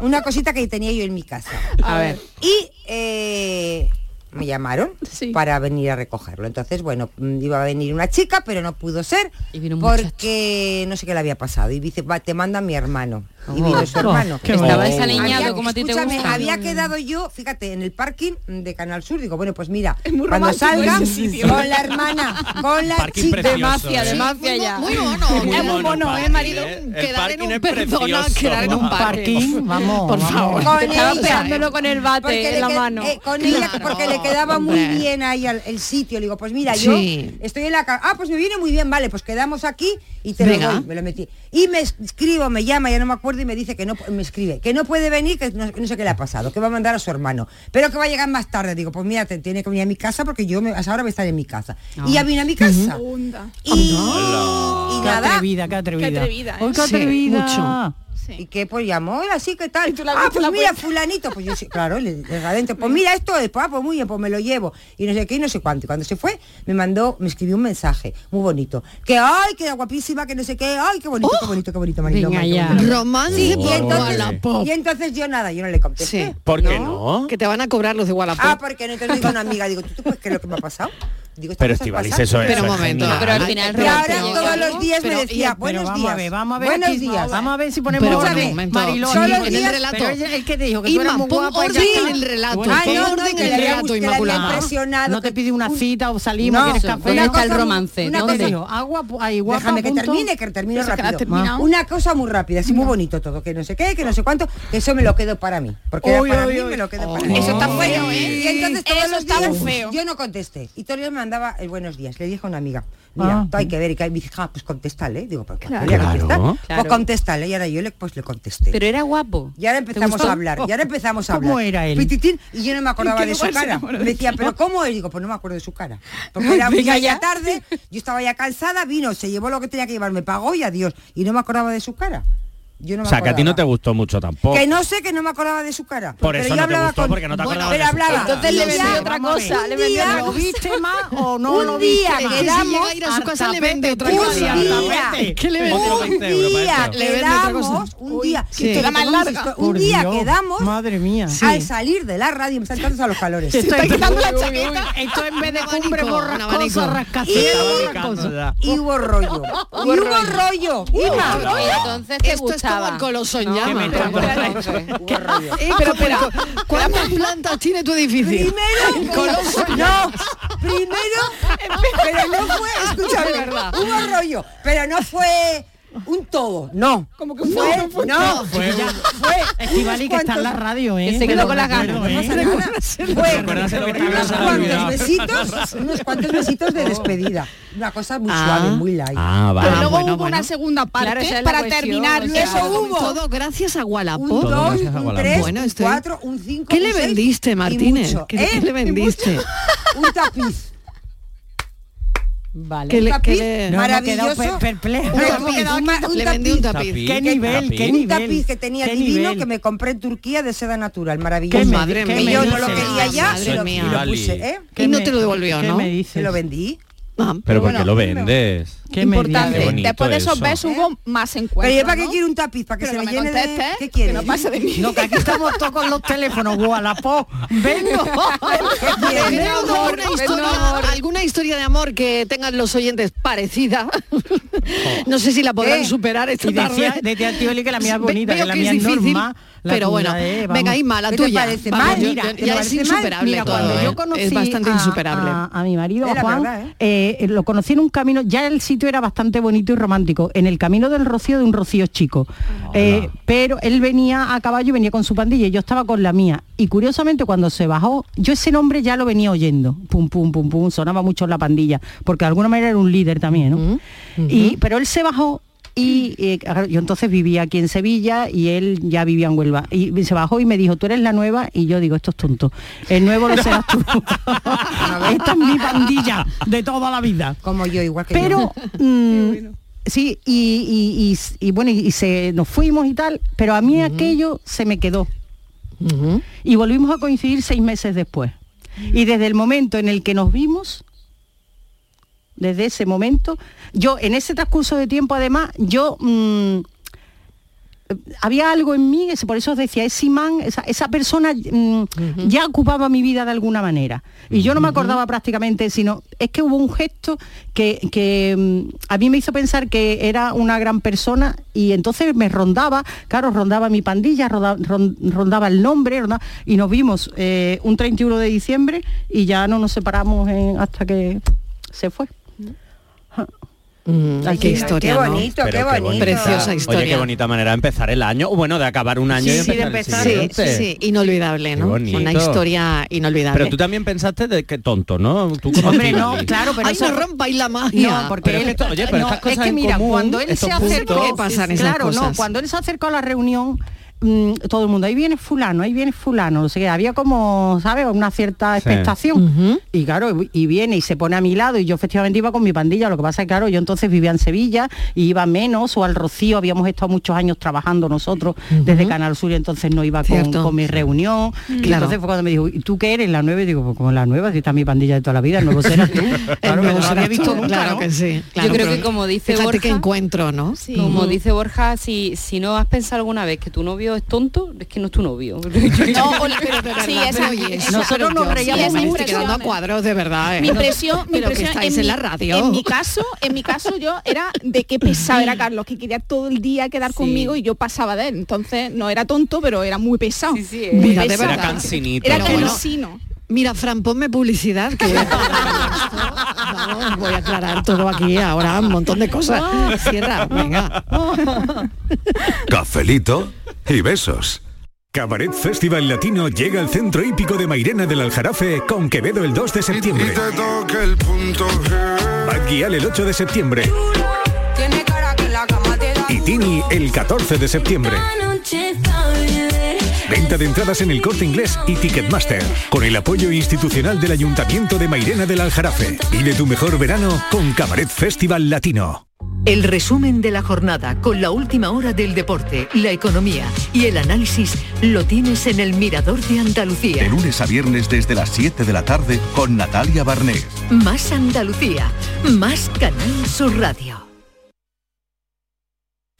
[SPEAKER 5] una cosita que tenía yo en mi casa.
[SPEAKER 8] A ver.
[SPEAKER 5] Y eh, me llamaron
[SPEAKER 7] Sí.
[SPEAKER 5] para venir a recogerlo. Entonces, bueno, mm, iba a venir una chica, pero no pudo ser
[SPEAKER 8] Y vino un
[SPEAKER 5] porque no sé qué le había pasado. Y dice, va, te manda mi hermano. Y vino su hermano.
[SPEAKER 6] qué
[SPEAKER 8] Estaba desaliñado
[SPEAKER 5] Había-
[SPEAKER 8] como a ti te
[SPEAKER 5] escúchame,
[SPEAKER 8] gusta.
[SPEAKER 5] había quedado yo, fíjate, en el parking de Canal Sur, digo, bueno, pues mira,
[SPEAKER 7] muy
[SPEAKER 5] cuando salga con la hermana, con la
[SPEAKER 4] Parking
[SPEAKER 5] chica.
[SPEAKER 4] precioso,
[SPEAKER 8] De mafia, de
[SPEAKER 4] ¿eh?
[SPEAKER 8] mafia ya.
[SPEAKER 3] Muy mono, muy
[SPEAKER 7] Es muy mono, ¿eh, marido?
[SPEAKER 4] El
[SPEAKER 3] Quedar en un perdona, quedar en un parking.
[SPEAKER 6] Vamos,
[SPEAKER 3] Por favor.
[SPEAKER 5] Con
[SPEAKER 8] Estaba pegándolo con el bate
[SPEAKER 5] porque
[SPEAKER 8] en la mano.
[SPEAKER 5] eh, con ella porque le quedaba muy bien ahí al- el sitio. Le digo, pues mira,
[SPEAKER 3] Sí.
[SPEAKER 5] yo estoy en la Ah, pues me viene muy bien, vale, pues quedamos aquí y te
[SPEAKER 3] Venga.
[SPEAKER 5] lo doy. Me lo metí. Y me escribo, me llama, ya no me acuerdo, y me dice que no me escribe, que no puede venir, que no, no sé qué le ha pasado, que va a mandar a su hermano, pero que va a llegar más tarde. Digo, pues mira, te tiene que venir a mi casa porque yo me, a esa hora voy a estar en mi casa. Y ya vine a mi casa. Y, y
[SPEAKER 6] Qué
[SPEAKER 5] nada.
[SPEAKER 6] atrevida, qué atrevida.
[SPEAKER 7] Qué atrevida, ¿eh?
[SPEAKER 6] Qué
[SPEAKER 3] Sí,
[SPEAKER 6] atrevida.
[SPEAKER 3] mucho.
[SPEAKER 7] Sí.
[SPEAKER 5] Y que pues llamó, él así, ¿qué tal?
[SPEAKER 7] Y tú
[SPEAKER 5] Ah, pues
[SPEAKER 7] la
[SPEAKER 5] mira, fulanito, pues yo sí, claro, le, le adentro, pues mira esto es, pues, ah, pues muy bien, pues me lo llevo. Y no sé qué, y no sé cuánto. Y cuando se fue, me mandó, me escribió un mensaje muy bonito. Que ay, que guapísima, que no sé qué, ay, qué bonito, qué bonito, qué bonito, Mariló.
[SPEAKER 3] Romance
[SPEAKER 5] Sí, y entonces,
[SPEAKER 3] Wallapop.
[SPEAKER 5] y entonces yo nada, yo no le contesté.
[SPEAKER 3] Sí.
[SPEAKER 4] ¿Por qué no?
[SPEAKER 3] Que te van a cobrar los de Wallapop.
[SPEAKER 5] Ah, porque no, entonces digo a una amiga, digo, ¿tú, tú puedes creer lo que me ha pasado? Digo,
[SPEAKER 4] Pero
[SPEAKER 5] pasan.
[SPEAKER 4] eso es.
[SPEAKER 3] Pero un momento.
[SPEAKER 8] Pero al final
[SPEAKER 5] Y
[SPEAKER 8] Pero
[SPEAKER 5] ahora todos los días
[SPEAKER 3] Pero-
[SPEAKER 5] me decía,
[SPEAKER 6] Pero
[SPEAKER 5] buenos
[SPEAKER 6] vamos
[SPEAKER 5] días.
[SPEAKER 6] a ver, vamos a ver
[SPEAKER 5] buenos
[SPEAKER 6] aquí,
[SPEAKER 5] días.
[SPEAKER 6] Vamos a ver si ponemos
[SPEAKER 3] Pero
[SPEAKER 6] orden. Mariló, en el
[SPEAKER 3] relato.
[SPEAKER 6] Pero el que te dijo que tú eras muy guapa
[SPEAKER 3] en el relato.
[SPEAKER 6] Bueno,
[SPEAKER 5] Ah, no, no,
[SPEAKER 3] orden
[SPEAKER 5] que
[SPEAKER 3] en
[SPEAKER 5] le
[SPEAKER 3] el
[SPEAKER 5] había
[SPEAKER 3] relato, Inmaculada.
[SPEAKER 5] impresionado.
[SPEAKER 6] No te pide una
[SPEAKER 5] un-
[SPEAKER 6] cita o salimos,
[SPEAKER 5] No,
[SPEAKER 6] quieres café.
[SPEAKER 8] ¿Dónde está el romance?
[SPEAKER 5] una
[SPEAKER 6] ¿Dónde
[SPEAKER 5] cosa-
[SPEAKER 6] dijo? Agua, ahí, guapa,
[SPEAKER 5] Déjame que termine, que
[SPEAKER 7] queda
[SPEAKER 5] rápido. Una cosa muy rápida, así muy bonito todo, que no sé qué, que no sé cuánto, que eso me lo quedo para mí. Porque para mí, me lo quedo
[SPEAKER 6] Oh.
[SPEAKER 5] para mí.
[SPEAKER 7] Eso está feo, ¿eh?
[SPEAKER 5] Y entonces todos
[SPEAKER 7] Eso
[SPEAKER 5] los
[SPEAKER 7] está
[SPEAKER 5] días yo no contesté. Y todo el mandaba el buenos días. Le dije a una amiga, mira,
[SPEAKER 6] Ah.
[SPEAKER 5] tú hay que ver. Y que me dije, ah, pues contéstale. Digo, ¿pero
[SPEAKER 7] Claro.
[SPEAKER 5] qué contestar?
[SPEAKER 4] Claro.
[SPEAKER 5] Pues contéstale. Y ahora yo le, pues le contesté.
[SPEAKER 8] Pero era guapo.
[SPEAKER 5] Y ahora
[SPEAKER 8] ¿Te
[SPEAKER 5] empezamos a hablar, y ahora empezamos a hablar.
[SPEAKER 6] ¿Cómo era él?
[SPEAKER 5] Pititín, y yo no me acordaba
[SPEAKER 7] ¿Qué
[SPEAKER 5] de su cara. Me
[SPEAKER 7] de
[SPEAKER 5] decía, pero ¿cómo es? Digo, pues no me acuerdo de su cara. Porque era muy ya. tarde, yo estaba ya cansada, vino, se llevó lo que tenía que llevar, me pagó y adiós. Y no me acordaba de su cara. Yo no me
[SPEAKER 4] O sea, que a ti no te gustó mucho tampoco.
[SPEAKER 5] Que no sé, que no me acordaba de su cara.
[SPEAKER 4] Por
[SPEAKER 5] Pero
[SPEAKER 4] eso
[SPEAKER 5] yo
[SPEAKER 4] no te
[SPEAKER 5] hablaba
[SPEAKER 4] gustó,
[SPEAKER 5] con-
[SPEAKER 4] porque no te
[SPEAKER 5] Bueno,
[SPEAKER 4] acordabas
[SPEAKER 5] pero
[SPEAKER 4] de su
[SPEAKER 5] hablaba.
[SPEAKER 4] cara.
[SPEAKER 8] Entonces le
[SPEAKER 5] Un día-
[SPEAKER 8] otra cosa.
[SPEAKER 5] un
[SPEAKER 8] Le vendió
[SPEAKER 5] día-
[SPEAKER 8] otra
[SPEAKER 6] ¿Lo
[SPEAKER 8] cosa.
[SPEAKER 6] viste más o no
[SPEAKER 5] Un
[SPEAKER 6] lo
[SPEAKER 5] día
[SPEAKER 6] viste más?
[SPEAKER 5] que damos-
[SPEAKER 3] Si llega a ir a su
[SPEAKER 6] Al
[SPEAKER 3] casa le vende otra cosa.
[SPEAKER 6] al
[SPEAKER 5] día.
[SPEAKER 3] ¿Qué le vende?
[SPEAKER 5] Un
[SPEAKER 4] 20 euros para
[SPEAKER 5] día quedamos, un día, un día quedamos
[SPEAKER 6] Madre mía.
[SPEAKER 5] al salir de la radio, me están entrando a los calores.
[SPEAKER 7] Está quitando la chaqueta.
[SPEAKER 6] Esto en vez de
[SPEAKER 3] Un
[SPEAKER 6] cumbre
[SPEAKER 3] un
[SPEAKER 6] borrascosa, rascacielos.
[SPEAKER 5] Y hubo rollo. y hubo rollo. Ima.
[SPEAKER 8] Y entonces te
[SPEAKER 3] Esto es como el coloso en
[SPEAKER 8] No,
[SPEAKER 3] llama.
[SPEAKER 8] que me
[SPEAKER 3] Pero-
[SPEAKER 8] está-
[SPEAKER 5] Hubo rollo.
[SPEAKER 3] Eh, pero, pero, ¿cuántas plantas tiene tu edificio?
[SPEAKER 5] Primero, no, primero, pero no fue, escúchame, hubo rollo, pero no fue un todo, no.
[SPEAKER 7] Como que
[SPEAKER 5] Fue,
[SPEAKER 7] fue,
[SPEAKER 5] no,
[SPEAKER 4] Fue un-
[SPEAKER 5] fue
[SPEAKER 6] Estivali, que está en la radio, ¿eh?
[SPEAKER 8] Se quedó con las ganas.
[SPEAKER 6] ¿eh?
[SPEAKER 5] Unos
[SPEAKER 4] no
[SPEAKER 5] cuantos besitos, unos cuantos besitos de despedida. Una cosa muy
[SPEAKER 3] Ah.
[SPEAKER 5] suave, muy light.
[SPEAKER 4] Ah,
[SPEAKER 7] Pero
[SPEAKER 4] vale.
[SPEAKER 7] luego
[SPEAKER 3] bueno,
[SPEAKER 7] hubo
[SPEAKER 3] bueno.
[SPEAKER 7] una segunda parte
[SPEAKER 8] Claro, es
[SPEAKER 7] para
[SPEAKER 8] cuestión,
[SPEAKER 7] terminar.
[SPEAKER 8] o sea,
[SPEAKER 5] Eso hubo.
[SPEAKER 3] Todo gracias a
[SPEAKER 5] Un
[SPEAKER 3] Wallapop.
[SPEAKER 4] Todo
[SPEAKER 5] dos,
[SPEAKER 4] gracias a
[SPEAKER 5] un
[SPEAKER 4] Gualapó.
[SPEAKER 5] tres,
[SPEAKER 3] Bueno,
[SPEAKER 5] un
[SPEAKER 3] estoy-
[SPEAKER 5] cuatro, un cinco,
[SPEAKER 3] ¿Qué
[SPEAKER 5] un
[SPEAKER 3] le vendiste, Martínez? ¿Qué,
[SPEAKER 5] ¿eh?
[SPEAKER 3] qué le vendiste?
[SPEAKER 5] Un tapiz.
[SPEAKER 8] Vale.
[SPEAKER 3] Que le-
[SPEAKER 5] un tapiz
[SPEAKER 3] que le-
[SPEAKER 5] maravilloso.
[SPEAKER 6] quedado per- perplejos.
[SPEAKER 5] Un tapiz, un ma- un
[SPEAKER 3] le vendí un
[SPEAKER 5] tapiz.
[SPEAKER 3] tapiz.
[SPEAKER 6] ¿Qué nivel? ¿Qué
[SPEAKER 4] tapiz?
[SPEAKER 5] Un
[SPEAKER 6] nivel?
[SPEAKER 5] tapiz que tenía
[SPEAKER 6] ¿Qué
[SPEAKER 5] divino
[SPEAKER 6] nivel?
[SPEAKER 5] que me compré en Turquía de seda natural,
[SPEAKER 6] ¿Qué
[SPEAKER 5] maravilloso.
[SPEAKER 3] Madre
[SPEAKER 5] que yo no lo quería ya
[SPEAKER 3] Madre
[SPEAKER 5] y lo, puse, ¿eh?
[SPEAKER 3] Y no
[SPEAKER 6] me-
[SPEAKER 3] te lo devolvió,
[SPEAKER 6] ¿qué
[SPEAKER 3] ¿no?
[SPEAKER 6] me
[SPEAKER 5] Se
[SPEAKER 6] dices?
[SPEAKER 5] lo vendí.
[SPEAKER 3] Ah,
[SPEAKER 4] Pero ¿por qué
[SPEAKER 7] bueno,
[SPEAKER 4] lo vendes?
[SPEAKER 6] ¿Qué me
[SPEAKER 7] Importante.
[SPEAKER 4] Qué
[SPEAKER 7] Después de esos
[SPEAKER 4] eso.
[SPEAKER 7] besos hubo más encuentros.
[SPEAKER 5] Pero yo para qué
[SPEAKER 7] ¿no?
[SPEAKER 5] quiero un tapiz, para que
[SPEAKER 7] Pero
[SPEAKER 5] se
[SPEAKER 7] no
[SPEAKER 5] me
[SPEAKER 7] me
[SPEAKER 5] llene de...
[SPEAKER 7] contestes,
[SPEAKER 5] ¿Qué
[SPEAKER 7] que no pase de mí.
[SPEAKER 6] No, que aquí estamos todos con los teléfonos, Gualapó. Vengo.
[SPEAKER 3] ¿Tenemos
[SPEAKER 7] amor,
[SPEAKER 3] alguna, historia,
[SPEAKER 7] amor.
[SPEAKER 3] alguna historia de amor que tengan los oyentes parecida? no sé si la podrán
[SPEAKER 5] ¿Qué?
[SPEAKER 3] superar esta
[SPEAKER 6] Y decía,
[SPEAKER 3] tarde.
[SPEAKER 6] decía el tío Eli que la mía es bonita, que la mía
[SPEAKER 3] es difícil, pero bueno,
[SPEAKER 6] es, vamos.
[SPEAKER 3] venga Isma, la
[SPEAKER 5] ¿Qué te
[SPEAKER 3] tuya.
[SPEAKER 5] parece
[SPEAKER 3] Vamos,
[SPEAKER 5] mal?
[SPEAKER 3] yo-
[SPEAKER 6] Mira,
[SPEAKER 3] yo-
[SPEAKER 6] ¿te
[SPEAKER 3] ya es insuperable
[SPEAKER 6] Mira,
[SPEAKER 3] todo,
[SPEAKER 6] cuando
[SPEAKER 3] ¿eh?
[SPEAKER 6] yo conocí
[SPEAKER 3] es bastante
[SPEAKER 6] a-
[SPEAKER 3] insuperable.
[SPEAKER 6] A, a mi marido, Juan,
[SPEAKER 5] verdad,
[SPEAKER 6] eh, lo conocí en un camino, ya el sitio era bastante bonito y romántico, en el camino del Rocío de un Rocío chico. Eh, pero él venía a caballo y venía con su pandilla y yo estaba con la mía. Y curiosamente cuando se bajó, yo ese nombre ya lo venía oyendo. Pum, pum, pum, pum, sonaba mucho en la pandilla, porque de alguna manera era un líder también, ¿no? y, pero él se bajó y eh, yo entonces vivía aquí en Sevilla y él ya vivía en Huelva. Y se bajó y me dijo, tú eres la nueva. Y yo digo, esto es tonto. El nuevo lo serás tú. Esta es mi pandilla de toda la vida.
[SPEAKER 5] Como yo, igual que yo.
[SPEAKER 6] Pero mm, sí, y, y- y- y bueno, y, se nos fuimos y tal, pero a mí aquello se me quedó. Y volvimos a coincidir seis meses después. Y desde el momento en el que nos vimos, desde ese momento, yo en ese transcurso de tiempo además, yo mm, había algo en mí, ese- por eso os decía, ese imán, esa, esa persona mm, ya ocupaba mi vida de alguna manera. Y yo no me acordaba prácticamente, sino es que hubo un gesto que, que, mm, a mí me hizo pensar que era una gran persona y entonces me rondaba, claro, rondaba mi pandilla, roda- rondaba el nombre, y nos vimos eh, un 31 de diciembre y ya no nos separamos en- hasta que se fue.
[SPEAKER 3] Mm, ay, qué
[SPEAKER 5] Qué
[SPEAKER 3] historia, ¿no?
[SPEAKER 5] bonito,
[SPEAKER 4] Pero
[SPEAKER 5] qué
[SPEAKER 4] qué
[SPEAKER 5] bonito.
[SPEAKER 4] bonita.
[SPEAKER 3] Preciosa
[SPEAKER 4] Oye,
[SPEAKER 3] historia.
[SPEAKER 4] qué bonita manera de empezar el año, o bueno, de acabar un año y
[SPEAKER 6] Sí, sí, de
[SPEAKER 4] empezar el
[SPEAKER 6] empezar.
[SPEAKER 3] Sí, sí, sí, inolvidable, ¿no?
[SPEAKER 4] Qué bonito.
[SPEAKER 3] Una historia inolvidable.
[SPEAKER 4] Pero tú también pensaste de que tonto, ¿no? Tú
[SPEAKER 6] Hombre, no, claro, pero
[SPEAKER 3] Ay,
[SPEAKER 6] eso-
[SPEAKER 3] no rompáis la magia.
[SPEAKER 6] No, porque
[SPEAKER 4] Pero es
[SPEAKER 6] él,
[SPEAKER 4] esto- oye, pero
[SPEAKER 6] no,
[SPEAKER 4] estas cosas
[SPEAKER 6] es que mira,
[SPEAKER 4] común,
[SPEAKER 6] cuando él se acercó,
[SPEAKER 4] puntos-
[SPEAKER 3] ¿Qué pasan esas
[SPEAKER 6] claro, no, cuando él se acercó a la reunión, mm, todo el mundo, ahí viene fulano, ahí viene fulano, no sé qué, había como, ¿sabes? Una cierta
[SPEAKER 4] Sí.
[SPEAKER 6] expectación. Y claro, y viene y se pone a mi lado y yo efectivamente iba con mi pandilla, lo que pasa es que claro, yo entonces vivía en Sevilla y iba menos o al Rocío, habíamos estado muchos años trabajando nosotros desde Canal Sur y entonces no iba con, mi reunión. Y
[SPEAKER 3] Claro.
[SPEAKER 6] entonces fue cuando me dijo, ¿y tú qué eres? La nueva, y digo, pues como la nueva, si está mi pandilla de toda la vida, el nuevo serás tú. Claro,
[SPEAKER 3] nuevo
[SPEAKER 6] que no lo había visto nunca,
[SPEAKER 3] claro
[SPEAKER 6] ¿no?
[SPEAKER 3] que sí. claro,
[SPEAKER 8] creo que como dice Borja-
[SPEAKER 3] encuentro, ¿no?
[SPEAKER 7] Sí.
[SPEAKER 8] Como dice Borja, si, si no has pensado alguna vez que tu novio es tonto, es que no es tu novio.
[SPEAKER 7] No,
[SPEAKER 3] Pero verdad,
[SPEAKER 7] sí,
[SPEAKER 3] pero oye,
[SPEAKER 7] esa-
[SPEAKER 6] Nosotros nos reíamos
[SPEAKER 3] sí,
[SPEAKER 7] mucho.
[SPEAKER 3] quedando a cuadros de verdad. ¿eh?
[SPEAKER 7] mi impresión, mi
[SPEAKER 3] Pero que
[SPEAKER 7] impresión
[SPEAKER 3] estáis en,
[SPEAKER 7] mi-
[SPEAKER 3] la radio.
[SPEAKER 7] En mi caso, en mi caso yo era de qué pesado era Carlos, que quería todo el día quedar
[SPEAKER 8] Sí.
[SPEAKER 7] conmigo y yo pasaba de él. Entonces no era tonto, pero era muy pesado.
[SPEAKER 8] Sí, sí,
[SPEAKER 7] Muy
[SPEAKER 3] Mira, de
[SPEAKER 7] pesado.
[SPEAKER 3] verdad.
[SPEAKER 4] Era cansinito.
[SPEAKER 7] Era
[SPEAKER 3] bueno.
[SPEAKER 7] cansino.
[SPEAKER 3] Mira, Fran, ponme publicidad, que Vamos, voy a aclarar todo aquí ahora, un montón de cosas. Cierra, venga.
[SPEAKER 1] Cafelito y besos. Cabaret Festival Latino llega al centro hípico de Mairena del Aljarafe con Quevedo el 2 de septiembre. Bad Gyal el 8 de septiembre. Y Tini el 14 de septiembre. Venta de entradas en el corte inglés y Ticketmaster. Con el apoyo institucional del Ayuntamiento de Mairena del Aljarafe. Vive tu mejor verano con Cabaret Festival Latino.
[SPEAKER 9] El resumen de la jornada con la última hora del deporte, la economía y el análisis lo tienes en el Mirador de
[SPEAKER 10] De
[SPEAKER 9] Andalucía.
[SPEAKER 10] lunes a viernes desde las 7 de la tarde con Natalia Barnés.
[SPEAKER 9] Más Andalucía, más Canal Sur Radio.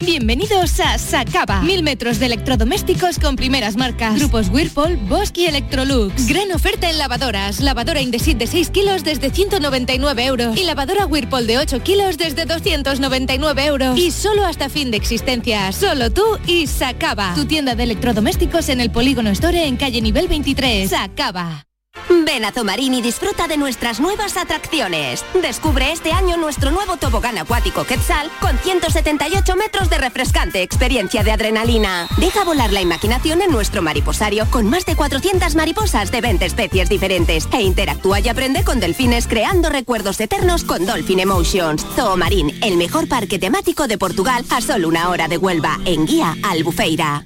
[SPEAKER 11] Bienvenidos a Sacaba. Mil metros de electrodomésticos con primeras marcas. Grupos Whirlpool, Bosch y Electrolux. Gran oferta en lavadoras. Lavadora Indesit de 6 kilos desde 199 euros. Y lavadora Whirlpool de 8 kilos desde 299 euros. Y solo hasta fin de existencia. Solo tú y Sacaba. Tu tienda de electrodomésticos en el Polígono Store en calle nivel 23. Sacaba.
[SPEAKER 12] Ven a Zomarín y disfruta de nuestras nuevas atracciones. Descubre este año nuestro nuevo tobogán acuático Quetzal con 178 metros de refrescante experiencia de adrenalina. Deja volar la imaginación en nuestro mariposario con más de 400 mariposas de 20 especies diferentes e interactúa y aprende con delfines creando recuerdos eternos con Dolphin Emotions. Zoomarín, el mejor parque temático de Portugal a solo una hora de Huelva, en guía Albufeira.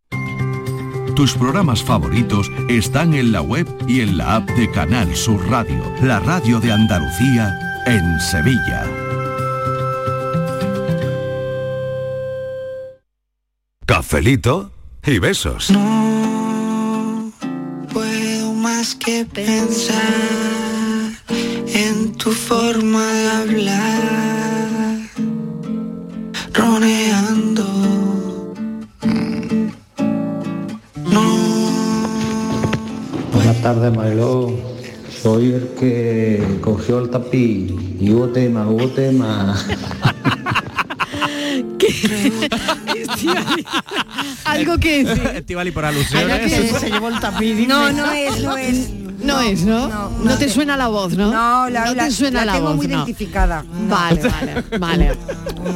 [SPEAKER 10] Tus programas favoritos están en la web y en la app de Canal Sur Radio, la radio de Andalucía en Sevilla.
[SPEAKER 13] Cafelito y besos.
[SPEAKER 14] Puedo más que pensar en tu forma de hablar, roneando.
[SPEAKER 15] Buenas tardes, Mariló. Soy el que cogió el tapiz y hubo tema, hubo tema.
[SPEAKER 3] Algo que decir.
[SPEAKER 4] Estivali por
[SPEAKER 3] Algo
[SPEAKER 4] alusiones.
[SPEAKER 3] que se llevó el tapiz.
[SPEAKER 5] No, no es, no es.
[SPEAKER 3] No es, ¿no? No, te suena la voz, ¿no?
[SPEAKER 5] No, la,
[SPEAKER 3] no
[SPEAKER 5] la-
[SPEAKER 3] te suena
[SPEAKER 5] la
[SPEAKER 3] la,
[SPEAKER 5] tengo
[SPEAKER 3] voz,
[SPEAKER 5] muy
[SPEAKER 3] no.
[SPEAKER 5] identificada. No.
[SPEAKER 3] Vale, vale, vale.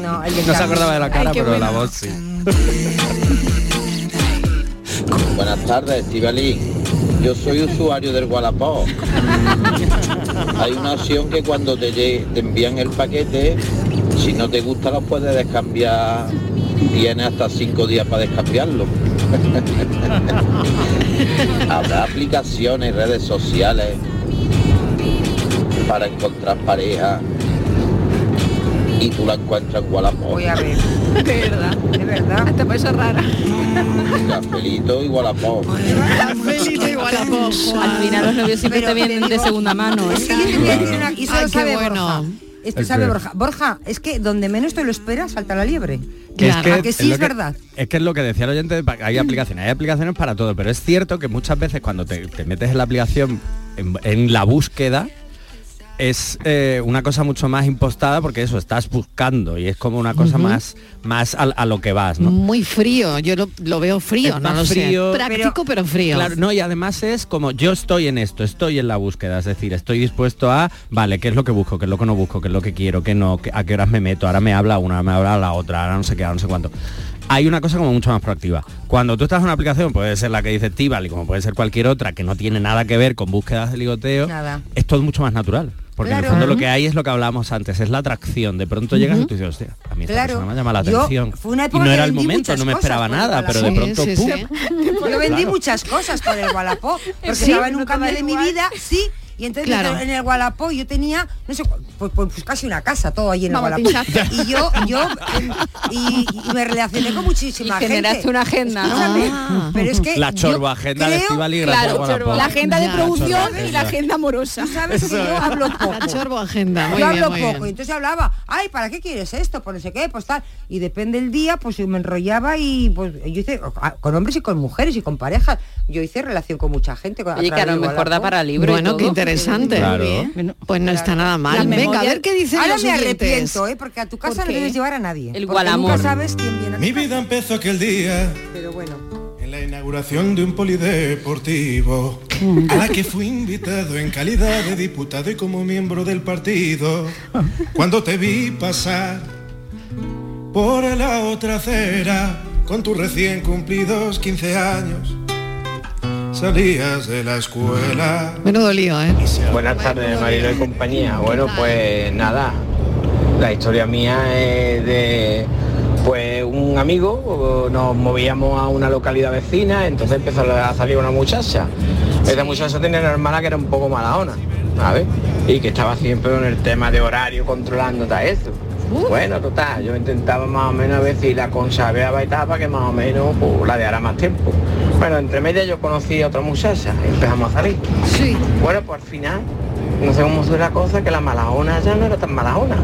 [SPEAKER 5] No, el
[SPEAKER 4] No se acordaba de la cara,
[SPEAKER 5] Ay,
[SPEAKER 4] pero de la voz sí.
[SPEAKER 16] Buenas tardes, Estivali. Yo soy usuario del Wallapop. Hay una opción que cuando te, te envían el paquete, si no te gusta lo puedes descambiar. Tienes hasta cinco días para descambiarlo. Habrá aplicaciones, redes sociales para encontrar pareja y tú la encuentras en Wallapop.
[SPEAKER 5] Voy a ver.
[SPEAKER 7] De verdad.
[SPEAKER 5] De verdad.
[SPEAKER 7] Hasta eso es rara.
[SPEAKER 16] Cafelito y Wallapop.
[SPEAKER 3] Cafelito y Wallapop.
[SPEAKER 8] Al final los novios siempre te vienen de segunda mano. ¿eh?
[SPEAKER 5] Es una- y lo
[SPEAKER 3] qué
[SPEAKER 5] sabe
[SPEAKER 3] bueno.
[SPEAKER 5] Borja. Esto
[SPEAKER 4] Es
[SPEAKER 5] sabe
[SPEAKER 4] que-
[SPEAKER 5] Borja. Borja, es que donde menos te lo esperas, salta la liebre.
[SPEAKER 4] Que es que,
[SPEAKER 5] ¿A que sí
[SPEAKER 4] lo
[SPEAKER 5] es
[SPEAKER 4] que-
[SPEAKER 5] verdad?
[SPEAKER 4] Es que es lo que decía el oyente, hay aplicaciones, hay aplicaciones para todo, pero es cierto que muchas veces cuando te, te metes en la aplicación, en, en la búsqueda, es eh, una cosa mucho más impostada porque eso, estás buscando y es como una cosa más, más a, a lo que vas, ¿no?
[SPEAKER 3] Muy frío, yo lo, lo veo frío,
[SPEAKER 4] Es
[SPEAKER 3] no
[SPEAKER 4] más
[SPEAKER 3] lo
[SPEAKER 4] frío.
[SPEAKER 3] sé. Práctico pero, frío.
[SPEAKER 4] Claro, no, y además es como yo estoy en esto, estoy en la búsqueda, es decir, estoy dispuesto a, vale, ¿qué es lo que busco? ¿Qué es lo que no busco? ¿Qué es lo que quiero? ¿Qué no? ¿Qué- ¿A qué horas me meto? Ahora me habla una, ahora me habla la otra, ahora no sé qué, ahora no sé cuánto. Hay una cosa como mucho más proactiva. Cuando tú estás en una aplicación, puede ser la que dice Tival y como puede ser cualquier otra que no tiene nada que ver con búsquedas de ligoteo,
[SPEAKER 5] Nada.
[SPEAKER 4] es todo mucho más natural. Porque en el fondo lo que hay es lo que hablábamos antes, es la atracción. De pronto llegas y tú dices, hostia, a mí esta
[SPEAKER 5] Claro.
[SPEAKER 4] persona me llama la
[SPEAKER 5] Yo-
[SPEAKER 4] atención.
[SPEAKER 5] fue una
[SPEAKER 4] y no era el momento, no me esperaba nada, pero de pronto
[SPEAKER 5] Sí, sí,
[SPEAKER 4] ¡pum!
[SPEAKER 5] Yo vendí
[SPEAKER 4] Claro.
[SPEAKER 5] muchas cosas por el Wallapop, porque estaba en un cambio de mi vida, sí. Y entonces
[SPEAKER 3] Claro.
[SPEAKER 5] en el Wallapop yo tenía, no sé, pues, pues- pues casi una casa, todo ahí en el
[SPEAKER 7] Vamos, pinchaste.
[SPEAKER 5] Y yo, yo, y, y me relacioné con muchísima
[SPEAKER 7] Y generaste
[SPEAKER 5] gente.
[SPEAKER 7] una agenda,
[SPEAKER 3] Ah.
[SPEAKER 5] Pero es que
[SPEAKER 4] La
[SPEAKER 5] yo
[SPEAKER 4] chorbo agenda de Estivali
[SPEAKER 7] Claro, la agenda de producción y la agenda amorosa.
[SPEAKER 5] Tú sabes que yo hablo poco.
[SPEAKER 3] La chorbo agenda, muy
[SPEAKER 5] yo
[SPEAKER 3] bien,
[SPEAKER 5] hablo
[SPEAKER 3] muy
[SPEAKER 5] poco,
[SPEAKER 3] bien.
[SPEAKER 5] y entonces hablaba, ay, ¿para qué quieres esto? Pues no sé qué, pues tal. Y depende del día, pues me enrollaba y pues yo hice, con hombres y con mujeres y con parejas. Yo hice relación con mucha gente. Con, través
[SPEAKER 8] que a lo
[SPEAKER 5] de
[SPEAKER 8] mejor da para libro y
[SPEAKER 3] Bueno, qué interesante.
[SPEAKER 4] Claro.
[SPEAKER 3] Pues no está nada mal.
[SPEAKER 7] La
[SPEAKER 3] Venga, a ver qué dicen
[SPEAKER 5] Ahora
[SPEAKER 3] los
[SPEAKER 5] me arrepiento, ¿eh? Porque a tu casa
[SPEAKER 7] ¿Por
[SPEAKER 5] no debes llevar a nadie.
[SPEAKER 8] El
[SPEAKER 5] nunca sabes quién viene a
[SPEAKER 14] Mi vida empezó aquel día
[SPEAKER 5] Pero bueno.
[SPEAKER 14] en la inauguración de un polideportivo a la que fui invitado en calidad de diputado y como miembro del partido. Cuando te vi pasar por la otra acera con tus recién cumplidos 15 años, salías de la escuela.
[SPEAKER 3] Menudo lío, ¿eh?
[SPEAKER 17] Buenas tardes, Marilo y compañía. Bueno, pues nada, la historia mía es de pues un amigo, nos movíamos a una localidad vecina, entonces empezó a salir una muchacha. Esa muchacha tenía una hermana que era un poco malahona, ¿sabes? Y que estaba siempre en el tema de horario, controlando todo eso. Bueno, total, yo intentaba más o menos a ver si la consabeaba y tal, para que más o menos pues, la dejara más tiempo. Bueno, entre medias yo conocí a otra muchacha y empezamos a salir.
[SPEAKER 3] Sí.
[SPEAKER 17] Bueno, pues al final, no sé cómo fue la cosa, que la malahona ya no era tan malahona.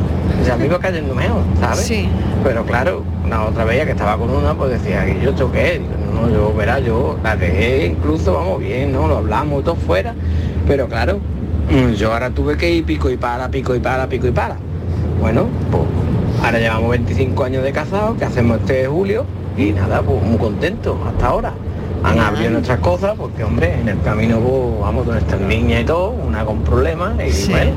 [SPEAKER 17] Ya me iba cayendo mejor, ¿sabes?
[SPEAKER 3] Sí.
[SPEAKER 17] Pero claro, una otra vez que estaba con una, pues decía yo choqué. No, no, yo, verá, yo la dejé, incluso vamos bien, ¿no? Lo hablamos todo fuera. Pero claro, yo ahora tuve que ir pico y para, pico y para, pico y para. Bueno, pues ahora llevamos 25 años de casados, que hacemos este julio, y nada, pues muy contentos hasta ahora. Han abierto nuestras cosas, porque hombre, en el camino, pues, vamos, con nuestras niñas y todo, una con problemas, y
[SPEAKER 3] Sí.
[SPEAKER 17] bueno,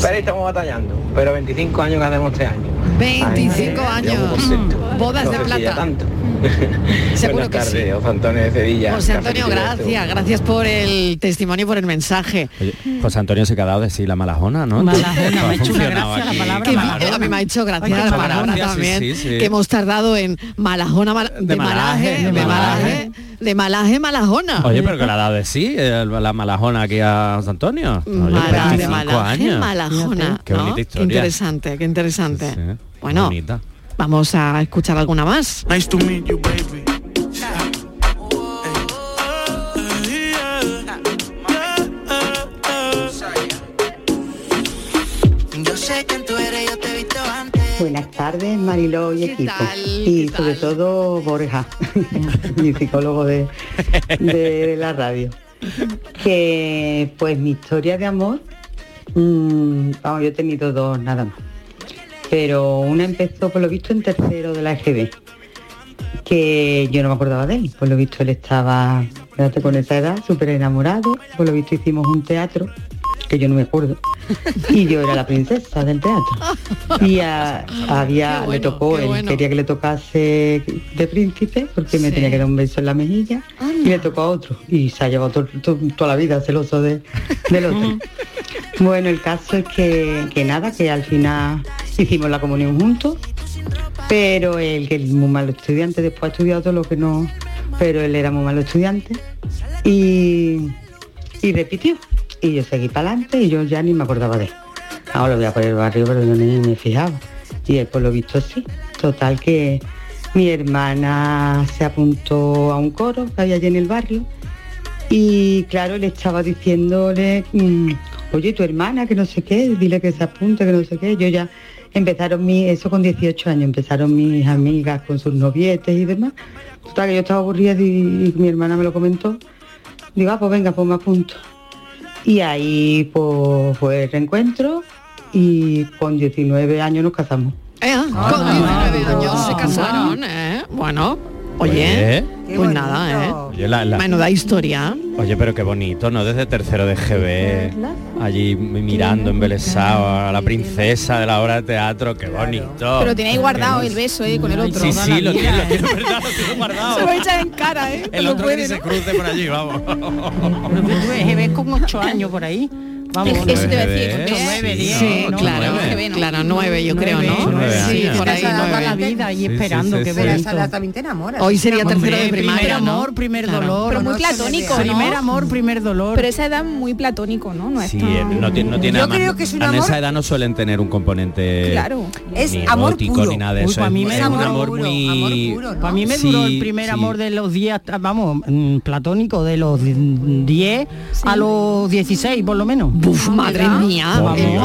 [SPEAKER 18] Pero ahí estamos batallando. Pero 25 años que hacemos este año.
[SPEAKER 3] 25
[SPEAKER 18] Ay,
[SPEAKER 3] años.
[SPEAKER 18] concepto.
[SPEAKER 3] Bodas de
[SPEAKER 18] No ya
[SPEAKER 3] plata.
[SPEAKER 18] tanto.
[SPEAKER 3] Seguro
[SPEAKER 18] Buenas
[SPEAKER 3] que
[SPEAKER 18] tardes,
[SPEAKER 3] sí.
[SPEAKER 18] José Antonio de Sevilla.
[SPEAKER 3] José Antonio, gracias, gracias por el testimonio y por el mensaje.
[SPEAKER 4] Oye, José Antonio se ha quedado de sí la malajona, ¿no?
[SPEAKER 3] Malajona, me ha hecho una gracia la
[SPEAKER 4] aquí,
[SPEAKER 3] palabra
[SPEAKER 4] claro.
[SPEAKER 3] malajona. A mí me ha hecho gracia
[SPEAKER 4] Ay,
[SPEAKER 3] la palabra
[SPEAKER 4] gracia,
[SPEAKER 3] también,
[SPEAKER 4] sí, sí.
[SPEAKER 3] que hemos tardado en malajona, mal- de, malaje, de malaje, de malaje, malajona.
[SPEAKER 4] Oye, pero que le ha dado de sí la malajona aquí a José Antonio. Oye,
[SPEAKER 3] Mala- de
[SPEAKER 4] 25
[SPEAKER 3] malaje,
[SPEAKER 4] años.
[SPEAKER 3] malajona.
[SPEAKER 4] Qué bonita historia.
[SPEAKER 3] Qué interesante, qué interesante.
[SPEAKER 4] Sí,
[SPEAKER 3] Bueno,
[SPEAKER 4] bonita.
[SPEAKER 3] vamos a escuchar alguna más.
[SPEAKER 19] Nice to meet you, baby.
[SPEAKER 20] Buenas tardes, Mariló y equipo. Y sobre todo Borja, mi psicólogo de, de la radio. Que pues mi historia de amor, mm, vamos, yo he tenido dos nada más. Pero una empezó por lo visto en tercero de la EGB, que yo no me acordaba de él. Por lo visto él estaba, fíjate, con esa edad, súper enamorado. Por lo visto hicimos un teatro, que yo no me acuerdo. Y yo era la princesa del teatro. Y a- había,
[SPEAKER 3] bueno,
[SPEAKER 20] le tocó,
[SPEAKER 3] qué
[SPEAKER 20] él
[SPEAKER 3] bueno.
[SPEAKER 20] quería que le tocase de príncipe, porque me tenía que dar un beso en la mejilla, y le tocó a otro. Y se ha llevado to- to- toda la vida celoso de, del otro. Bueno, el caso es que, que nada, que al final hicimos la comunión juntos, pero él, que es muy malo estudiante, después ha estudiado todo lo que no, pero él era muy malo estudiante, y, y repitió. Y yo seguí para adelante y yo ya ni me acordaba de él. Ahora lo voy a por el barrio, pero yo ni me fijaba. Y él por lo visto sí. Total que mi hermana se apuntó a un coro que había allí en el barrio y claro, le estaba diciéndole, mm, oye, tu hermana, que no sé qué, dile que se apunte, que no sé qué. Yo ya empezaron mi, eso con 18 años, empezaron mis amigas con sus novietes y demás. Total, que yo estaba aburrida y, y mi hermana me lo comentó. Digo, ah, pues venga, pues me apunto. Y ahí pues fue el reencuentro y con 19 años nos casamos.
[SPEAKER 3] Eh, con 19 años se casaron, ¿eh? Bueno, oye,
[SPEAKER 4] Oye.
[SPEAKER 3] pues nada, ¿eh?
[SPEAKER 4] Oye, la- la-
[SPEAKER 3] Menuda historia.
[SPEAKER 4] Oye, pero qué bonito, ¿no? Desde tercero de GB, allí mirando, embelesado a la princesa de la obra de teatro, qué bonito.
[SPEAKER 7] Pero tenéis guardado el beso eh, con el otro.
[SPEAKER 4] Sí, sí, lo tiene, lo tiene, verdad, lo tiene guardado.
[SPEAKER 7] Se lo echan en cara, ¿eh?
[SPEAKER 4] El otro que
[SPEAKER 7] puede,
[SPEAKER 4] ni se cruce por allí, vamos.
[SPEAKER 6] Pero que tú ves, ves con ocho años por ahí. Vamos,
[SPEAKER 3] Es- eso te iba a decir,
[SPEAKER 6] nueve,
[SPEAKER 3] Sí,
[SPEAKER 6] diez,
[SPEAKER 3] sí,
[SPEAKER 6] ¿no?
[SPEAKER 3] claro,
[SPEAKER 6] Nueve.
[SPEAKER 3] claro, nueve, yo creo, ¿no?
[SPEAKER 6] Nueve
[SPEAKER 3] Sí, por ahí, nueve.
[SPEAKER 6] la vida ahí esperando,
[SPEAKER 3] sí, sí.
[SPEAKER 5] Esa edad también te enamoras.
[SPEAKER 3] Hoy sería
[SPEAKER 6] Hombre,
[SPEAKER 3] tercero de
[SPEAKER 6] primer amor, primer
[SPEAKER 3] Claro.
[SPEAKER 6] dolor.
[SPEAKER 7] Pero muy platónico, ¿no?
[SPEAKER 6] Primer amor, primer dolor.
[SPEAKER 7] Pero esa edad muy platónico, ¿no? No es
[SPEAKER 4] Sí,
[SPEAKER 7] tan-
[SPEAKER 4] no, tiene- no tiene
[SPEAKER 7] Yo
[SPEAKER 4] además-
[SPEAKER 7] creo que es un
[SPEAKER 4] en
[SPEAKER 7] amor-
[SPEAKER 4] esa edad no suelen tener un componente
[SPEAKER 7] Claro.
[SPEAKER 5] Es
[SPEAKER 4] ni
[SPEAKER 5] amor puro.
[SPEAKER 4] ni nada de eso.
[SPEAKER 6] mí
[SPEAKER 4] es un amor
[SPEAKER 6] Para mí me duró el primer amor de los 10, vamos, mm, platónico, de los 10 a los 16 por lo menos.
[SPEAKER 3] Buf, madre mía,
[SPEAKER 6] Vamos,
[SPEAKER 3] eh.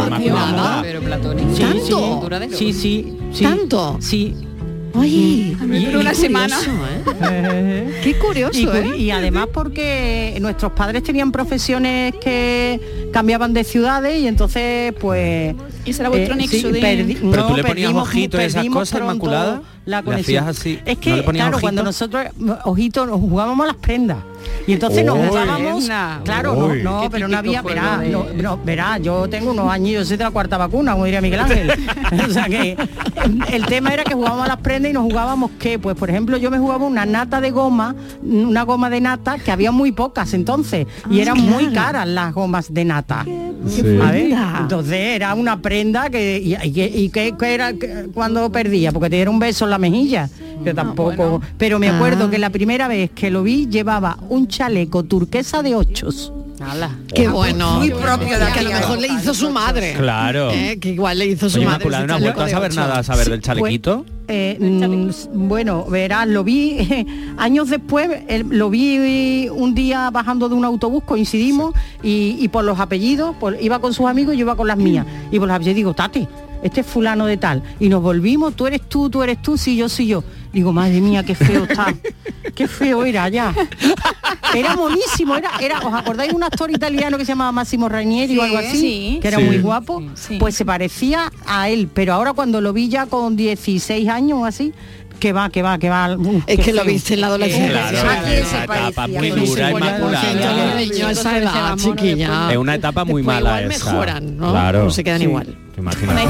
[SPEAKER 8] Pero platónico.
[SPEAKER 6] Sí,
[SPEAKER 3] ¿Tanto?
[SPEAKER 6] Sí, sí, sí.
[SPEAKER 3] ¿Tanto?
[SPEAKER 6] Sí.
[SPEAKER 3] Oye,
[SPEAKER 6] duró
[SPEAKER 3] qué
[SPEAKER 6] una semana.
[SPEAKER 3] curioso, ¿eh? Qué curioso,
[SPEAKER 6] y,
[SPEAKER 3] ¿eh?
[SPEAKER 6] y además porque nuestros padres tenían profesiones que cambiaban de ciudades y entonces pues
[SPEAKER 7] Y ese era vuestro nexo de-
[SPEAKER 4] Pero
[SPEAKER 6] no,
[SPEAKER 4] tú le ponías
[SPEAKER 6] perdimos-
[SPEAKER 4] ojitos y esas
[SPEAKER 6] perdimos
[SPEAKER 4] cosas,
[SPEAKER 6] pronto
[SPEAKER 4] Inmaculada.
[SPEAKER 6] la
[SPEAKER 4] ¿Le
[SPEAKER 6] conexión.
[SPEAKER 4] así?
[SPEAKER 6] es
[SPEAKER 4] ¿No
[SPEAKER 6] que
[SPEAKER 4] le
[SPEAKER 6] claro cuando nosotros ojitos nos jugábamos a las prendas y entonces nos jugábamos claro no, no
[SPEAKER 8] Qué
[SPEAKER 6] pero no había verá
[SPEAKER 8] de-
[SPEAKER 6] no, no, verá yo tengo unos años yo soy de la cuarta vacuna como diría Miguel Ángel o sea que el tema era que jugábamos a las prendas y nos jugábamos que pues por ejemplo yo me jugaba una nata de goma una goma de nata que había muy pocas entonces y
[SPEAKER 3] Ah,
[SPEAKER 6] eran
[SPEAKER 3] claro.
[SPEAKER 6] muy caras las gomas de nata
[SPEAKER 4] Sí.
[SPEAKER 6] a ver,
[SPEAKER 3] Anda.
[SPEAKER 6] entonces era una prenda que y, y, que- y que, que era que- cuando perdía porque te dieron un beso en la mejilla yo tampoco pero me acuerdo
[SPEAKER 3] Ah.
[SPEAKER 6] que la primera vez que lo vi llevaba un chaleco turquesa de ochos
[SPEAKER 3] Qué bueno.
[SPEAKER 5] Muy propio de
[SPEAKER 3] que a lo mejor le hizo su madre.
[SPEAKER 4] Claro.
[SPEAKER 3] Eh, que igual le hizo su
[SPEAKER 4] Oye,
[SPEAKER 3] madre.
[SPEAKER 4] Inmaculada, ¿no vuelto a saber nada a saber del chalequito?
[SPEAKER 6] Eh, mm, bueno, verás, lo vi años después, lo vi un día bajando de un autobús, coincidimos y, y por los apellidos, por- iba con sus amigos y yo iba con las mías. Y por los apellidos digo, Tati, este es fulano de tal. Y nos volvimos, tú eres tú, tú eres tú, sí, yo, sí, yo. Digo, madre mía, qué feo está. Qué feo era ya. Era monísimo, era, era, ¿os acordáis de un actor italiano que se llamaba Máximo Rainieri
[SPEAKER 7] Sí,
[SPEAKER 6] o algo así?
[SPEAKER 7] sí.
[SPEAKER 6] Que era
[SPEAKER 4] Sí.
[SPEAKER 6] muy guapo.
[SPEAKER 7] Sí.
[SPEAKER 6] Pues se parecía a él, pero ahora cuando lo vi ya con 16 años o así, Que va, que va, que va.
[SPEAKER 3] Es que lo viste en la adolescencia.
[SPEAKER 4] Claro,
[SPEAKER 5] ¿A quién
[SPEAKER 4] es una etapa muy dura, inmaculada. Es una etapa mala
[SPEAKER 3] igual
[SPEAKER 4] esa.
[SPEAKER 3] mejoran, ¿no?
[SPEAKER 4] Claro.
[SPEAKER 3] No se quedan
[SPEAKER 4] Sí.
[SPEAKER 3] igual.
[SPEAKER 4] Imagínate.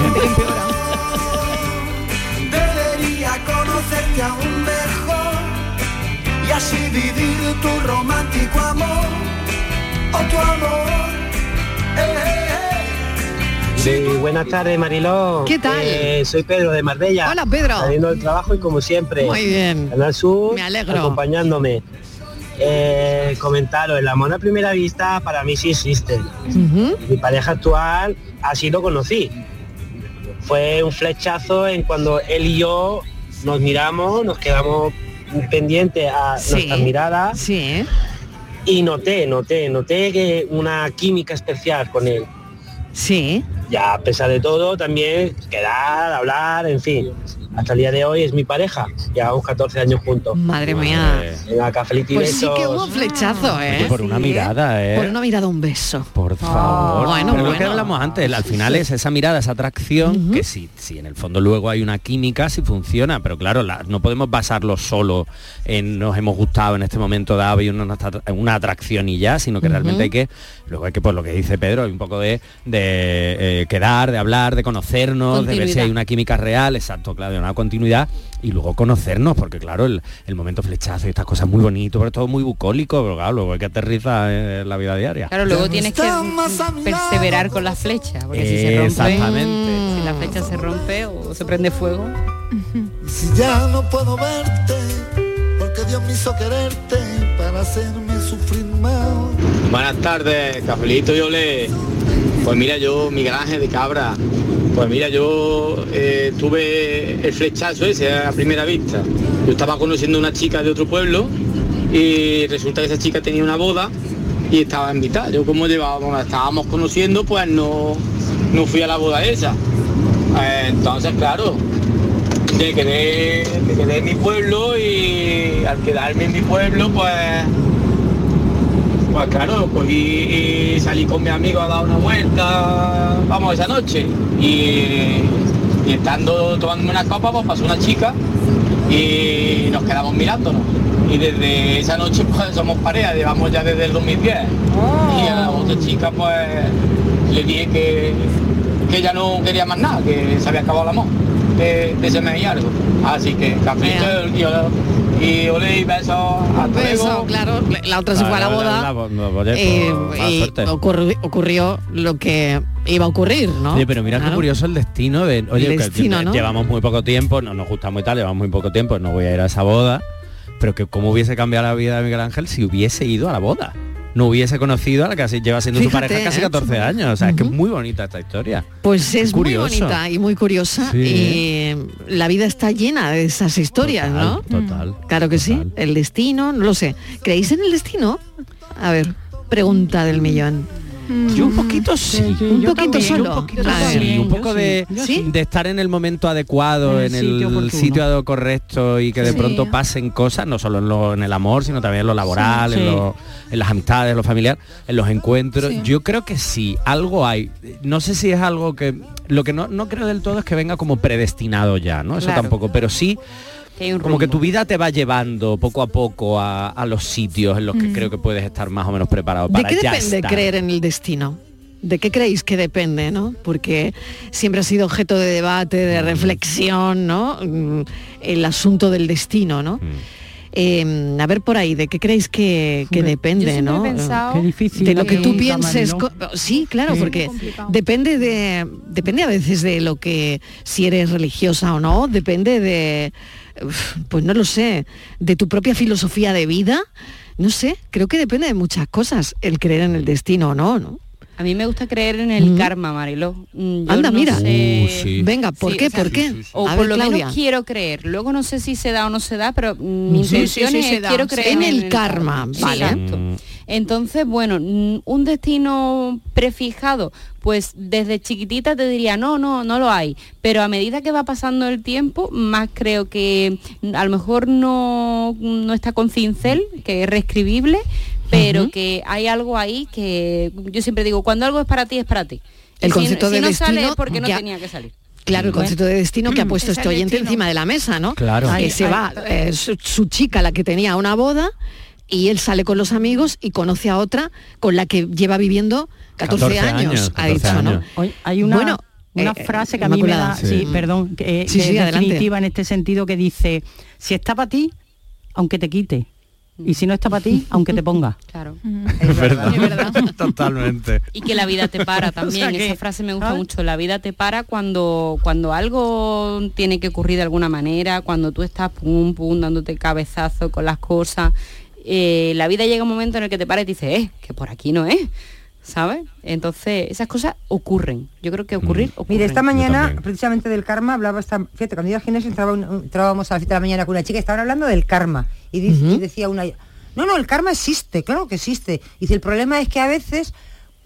[SPEAKER 21] Y así vivir tu romántico amor o tu amor. Eh, eh, eh.
[SPEAKER 19] Sí, buenas tardes Mariló.
[SPEAKER 3] ¿Qué tal?
[SPEAKER 19] Eh, soy Pedro de Marbella.
[SPEAKER 3] Hola, Pedro.
[SPEAKER 19] Saliendo del trabajo y como siempre.
[SPEAKER 3] Muy bien.
[SPEAKER 19] Canal Sur.
[SPEAKER 3] Me alegro.
[SPEAKER 19] Acompañándome. Eh, comentaros, el amor a primera vista para mí sí existe. Mi pareja actual así lo conocí. Fue un flechazo en cuando él y yo nos miramos, nos quedamos pendientes a
[SPEAKER 3] Sí.
[SPEAKER 19] nuestras miradas.
[SPEAKER 3] Sí.
[SPEAKER 19] Y noté, noté, noté que una química especial con él.
[SPEAKER 3] Sí.
[SPEAKER 19] Ya a pesar de todo, también quedar, hablar, en fin. Hasta el día de hoy es mi pareja. Llevamos 14 años juntos.
[SPEAKER 3] Madre mía.
[SPEAKER 19] Venga, cafelito y
[SPEAKER 3] Pues sí que hubo flechazo, ¿eh?
[SPEAKER 4] Por una mirada, ¿eh?
[SPEAKER 3] Por una mirada, un beso.
[SPEAKER 4] Por favor.
[SPEAKER 3] Bueno,
[SPEAKER 4] Pero lo que hablamos antes, al final es esa mirada, esa atracción, que si, si en el fondo luego hay una química, sí funciona, pero claro, la- no podemos basarlo solo en nos hemos gustado en este momento dado y una, una atracción y ya, sino que realmente hay que, luego hay que, pues lo que dice Pedro, hay un poco de, de, eh, quedar, de hablar, de conocernos, de ver si hay una química real, exacto, claro, continuidad y luego conocernos, porque claro, el, el momento flechazo y estas cosas muy bonitas, pero todo muy bucólico, pero claro, luego hay que aterrizar en la vida diaria.
[SPEAKER 8] Claro, luego tienes que perseverar con la flecha, porque si se rompe,
[SPEAKER 4] Exactamente.
[SPEAKER 8] si la flecha se rompe o se prende fuego.
[SPEAKER 21] Si ya no puedo verte, porque Dios me hizo quererte para hacerme sufrir más.
[SPEAKER 18] Buenas tardes, cafelito y olé. Pues mira, yo, Miguel Ángel de Cabra, pues mira, yo eh, tuve el flechazo ese a primera vista. Yo estaba conociendo a una chica de otro pueblo y resulta que esa chica tenía una boda y estaba invitada. Yo como llevábamos, la estábamos conociendo, pues no, no fui a la boda esa. Eh, entonces, claro, me quedé, me quedé en mi pueblo y al quedarme en mi pueblo, pues pues claro, cogí y salí con mi amigo a dar una vuelta, vamos, esa noche. Y, y estando tomando una copa, pues pasó una chica y nos quedamos mirándonos. Y desde esa noche pues somos pareja, llevamos ya desde el 2010. Y a la otra chica pues le dije que, que ella no quería más nada, que se había acabado el amor de, de ese mes y algo. Así que café y, y olé y besos
[SPEAKER 3] Beso, claro. La otra se fue a la boda. eh, y ocurri- ocurrió lo que iba a ocurrir, ¿no?
[SPEAKER 4] Oye, pero mira qué
[SPEAKER 3] Claro.
[SPEAKER 4] curioso el destino de, oye,
[SPEAKER 3] El
[SPEAKER 4] que
[SPEAKER 3] destino,
[SPEAKER 4] lle-
[SPEAKER 3] ¿no?
[SPEAKER 4] llevamos muy poco tiempo, no nos gusta muy tal, llevamos muy poco tiempo, no voy a ir a esa boda, pero que cómo hubiese cambiado la vida de Miguel Ángel si hubiese ido a la boda. No hubiese conocido a la que lleva siendo su
[SPEAKER 3] Fíjate,
[SPEAKER 4] pareja casi
[SPEAKER 3] ¿eh?
[SPEAKER 4] 14 años. O sea, es que es muy bonita esta historia.
[SPEAKER 3] Pues es muy bonita y muy curiosa
[SPEAKER 4] Sí.
[SPEAKER 3] y la vida está llena de esas historias, ¿no?
[SPEAKER 4] Total.
[SPEAKER 3] Claro que sí. El destino, no lo sé. ¿Creéis en el destino? A ver, pregunta del millón.
[SPEAKER 4] Yo un poquito sí.
[SPEAKER 3] un poquito solo.
[SPEAKER 4] Un poquito sí, un poco de, de estar en el momento adecuado,
[SPEAKER 3] En
[SPEAKER 4] en
[SPEAKER 3] el sitio oportuno.
[SPEAKER 4] sitio ado- correcto y que de
[SPEAKER 3] Sí.
[SPEAKER 4] pronto pasen cosas, no solo en, lo- en el amor, sino también en lo laboral,
[SPEAKER 3] Sí.
[SPEAKER 4] en,
[SPEAKER 3] Sí.
[SPEAKER 4] lo- en las amistades, en lo familiar, en los encuentros.
[SPEAKER 3] Sí.
[SPEAKER 4] Yo creo que sí, algo hay. No sé si es algo que... Lo que no, no creo del todo es que venga como predestinado ya, ¿no? Eso
[SPEAKER 8] Claro.
[SPEAKER 4] tampoco, pero sí...
[SPEAKER 8] Que
[SPEAKER 4] Como que tu vida te va llevando poco a poco a, a los sitios en los que
[SPEAKER 3] Mm.
[SPEAKER 4] creo que puedes estar más o menos preparado
[SPEAKER 3] ¿De
[SPEAKER 4] para
[SPEAKER 3] qué
[SPEAKER 4] ya
[SPEAKER 3] depende
[SPEAKER 4] estar.
[SPEAKER 3] creer en el destino? ¿De qué creéis que depende, no? Porque siempre ha sido objeto de debate, de reflexión, ¿no? Mm, El asunto del destino, ¿no? Eh, a ver por ahí, ¿de qué creéis que, que depende,
[SPEAKER 8] yo siempre he
[SPEAKER 3] no?
[SPEAKER 8] pensado- Qué
[SPEAKER 6] difícil
[SPEAKER 3] de lo que tú pienses. Sí, claro,
[SPEAKER 6] Sí.
[SPEAKER 3] porque depende de depende a veces de lo que si eres religiosa o no, depende de pues no lo sé, de tu propia filosofía de vida. No sé, creo que depende de muchas cosas el creer en el destino o no, ¿no?
[SPEAKER 8] A mí me gusta creer en el karma, Mariló. Mm, yo
[SPEAKER 3] Anda,
[SPEAKER 8] no
[SPEAKER 3] mira.
[SPEAKER 8] sé-
[SPEAKER 4] Uh, sí.
[SPEAKER 3] Venga, ¿por
[SPEAKER 8] Sí,
[SPEAKER 3] qué?
[SPEAKER 8] o sea,
[SPEAKER 3] ¿Por qué?
[SPEAKER 8] O
[SPEAKER 3] A
[SPEAKER 8] por
[SPEAKER 3] ver,
[SPEAKER 8] lo
[SPEAKER 3] Claudia.
[SPEAKER 8] menos quiero creer. Luego no sé si se da o no se da, pero mm, mi
[SPEAKER 3] Sí, sí,
[SPEAKER 8] intención
[SPEAKER 3] sí,
[SPEAKER 8] es
[SPEAKER 3] se da.
[SPEAKER 8] quiero creer
[SPEAKER 3] En el karma,
[SPEAKER 8] Sí,
[SPEAKER 3] vale.
[SPEAKER 8] exacto. Entonces, bueno, mm, un destino prefijado, pues desde chiquitita te diría, no, no, no lo hay. Pero a medida que va pasando el tiempo, más creo que mm, a lo mejor no, no está con cincel, que es reescribible, pero que hay algo ahí que yo siempre digo, cuando algo es para ti, es para ti.
[SPEAKER 3] El
[SPEAKER 8] si-
[SPEAKER 3] concepto
[SPEAKER 8] si,
[SPEAKER 3] de
[SPEAKER 8] no sale
[SPEAKER 3] destino
[SPEAKER 8] es porque no
[SPEAKER 3] ya-
[SPEAKER 8] tenía que salir.
[SPEAKER 3] Claro, el concepto de destino que ha puesto
[SPEAKER 7] Es el
[SPEAKER 3] este oyente
[SPEAKER 7] destino.
[SPEAKER 3] encima de la mesa, ¿no?
[SPEAKER 4] Claro.
[SPEAKER 3] Que se va, eh, su, su chica, la que tenía una boda, y él sale con los amigos y conoce a otra con la que lleva viviendo 14,
[SPEAKER 4] 14
[SPEAKER 3] años,
[SPEAKER 4] años,
[SPEAKER 3] ha
[SPEAKER 4] 14
[SPEAKER 3] dicho, ¿no?
[SPEAKER 6] Hoy hay una,
[SPEAKER 3] Bueno,
[SPEAKER 6] una
[SPEAKER 3] eh,
[SPEAKER 6] frase que a mí me da, sí,
[SPEAKER 4] Sí.
[SPEAKER 6] perdón, que,
[SPEAKER 3] Sí,
[SPEAKER 6] que
[SPEAKER 3] sí,
[SPEAKER 6] es
[SPEAKER 3] adelante.
[SPEAKER 6] definitiva en este sentido que dice, si está para ti, aunque te quite. Y si no está para ti, aunque te ponga.
[SPEAKER 8] Claro.
[SPEAKER 4] Es verdad. Totalmente.
[SPEAKER 8] Y que la vida te para también.
[SPEAKER 6] O sea que,
[SPEAKER 8] Esa frase me gusta
[SPEAKER 6] ¿sabes?
[SPEAKER 8] mucho. La vida te para cuando, cuando algo tiene que ocurrir de alguna manera, cuando tú estás pum, pum, dándote cabezazo con las cosas. Eh, la vida llega un momento en el que te para y te dice, eh, que por aquí no es. ¿Sabes? Entonces, esas cosas ocurren. Yo creo que ocurrir, ocurren.
[SPEAKER 5] Mire, esta mañana, precisamente del karma, hablaba esta, fíjate, cuando iba al gimnasio entraba un- un- entrábamos a la fiesta de la mañana con una chica y estaban hablando del karma. Y, dice- y decía una, no, no, el karma existe, claro que existe. Y dice, el problema es que a veces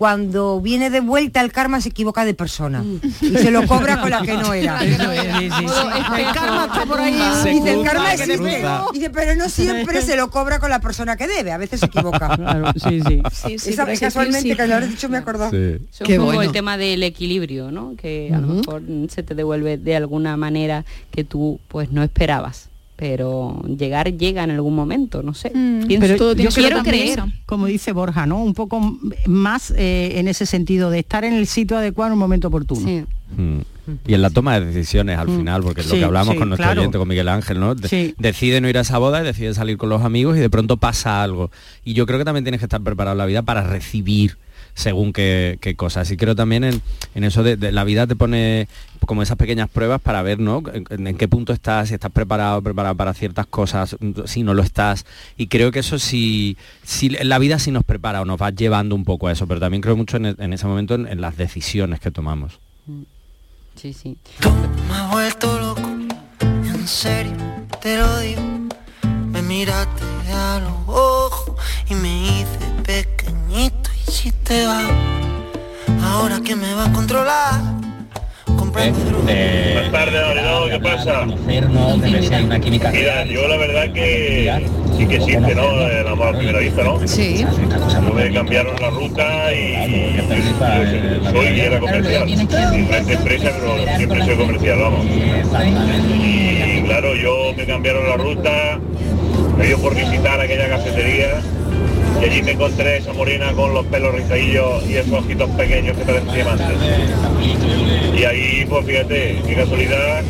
[SPEAKER 5] cuando viene de vuelta el karma se equivoca de persona y se lo cobra con la que no era.
[SPEAKER 6] Eso es, sí, sí, sí.
[SPEAKER 5] El karma está por ahí.
[SPEAKER 4] Se
[SPEAKER 5] Dice, el karma existe. Dice, pero no siempre se lo cobra con la persona que debe, a veces se equivoca.
[SPEAKER 6] Claro, sí, sí.
[SPEAKER 7] Sí, sí,
[SPEAKER 5] Esa- casualmente,
[SPEAKER 7] sí.
[SPEAKER 5] que lo has dicho, me
[SPEAKER 3] Qué
[SPEAKER 8] es como
[SPEAKER 3] bueno.
[SPEAKER 8] el tema del equilibrio, ¿no? Que a lo mejor mm, se te devuelve de alguna manera que tú pues no esperabas. Pero llegar llega en algún momento, no sé.
[SPEAKER 7] Mm.
[SPEAKER 6] Pero
[SPEAKER 7] Todo
[SPEAKER 6] yo quiero creer,
[SPEAKER 7] eso.
[SPEAKER 6] como dice Borja, ¿no? Un poco más eh, en ese sentido de estar en el sitio adecuado en un momento oportuno.
[SPEAKER 8] Sí.
[SPEAKER 4] Mm. Y en la toma de decisiones al
[SPEAKER 6] Mm.
[SPEAKER 4] final, porque es lo que hablamos
[SPEAKER 6] sí,
[SPEAKER 4] con nuestro
[SPEAKER 6] claro.
[SPEAKER 4] oyente, con Miguel Ángel, ¿no? De-
[SPEAKER 6] Sí.
[SPEAKER 4] Decide no ir a esa boda y decide salir con los amigos y de pronto pasa algo. Y yo creo que también tienes que estar preparado en la vida para recibir según qué, qué cosas. Y creo también en, en eso de, de la vida te pone como esas pequeñas pruebas para ver, ¿no? En, en qué punto estás, si estás preparado, preparado para ciertas cosas, si no lo estás. Y creo que eso sí, sí la vida sí nos prepara o nos va llevando un poco a eso, pero también creo mucho en, en ese momento en- en las decisiones que tomamos.
[SPEAKER 8] Sí, sí.
[SPEAKER 13] Me vuelto loco, en serio, te lo digo. Me miraste a los ojos y me hice pequeñito si te va, ahora que me va a controlar, comprendo
[SPEAKER 22] Buenas tardes, ¿qué pasa? Mira, yo la verdad que sí que existe, ¿no? El amor a primera vista, ¿no?
[SPEAKER 3] Sí.
[SPEAKER 22] Yo me cambiaron la ruta y, y yo soy y era comercial. Diferente empresa, pero siempre soy comercial, vamos. Y claro, yo me cambiaron la ruta, me dio por visitar aquella cafetería y allí me encontré esa morena con los pelos rizadillos y esos ojitos pequeños que parecen diamantes. Y ahí, pues fíjate, qué casualidad,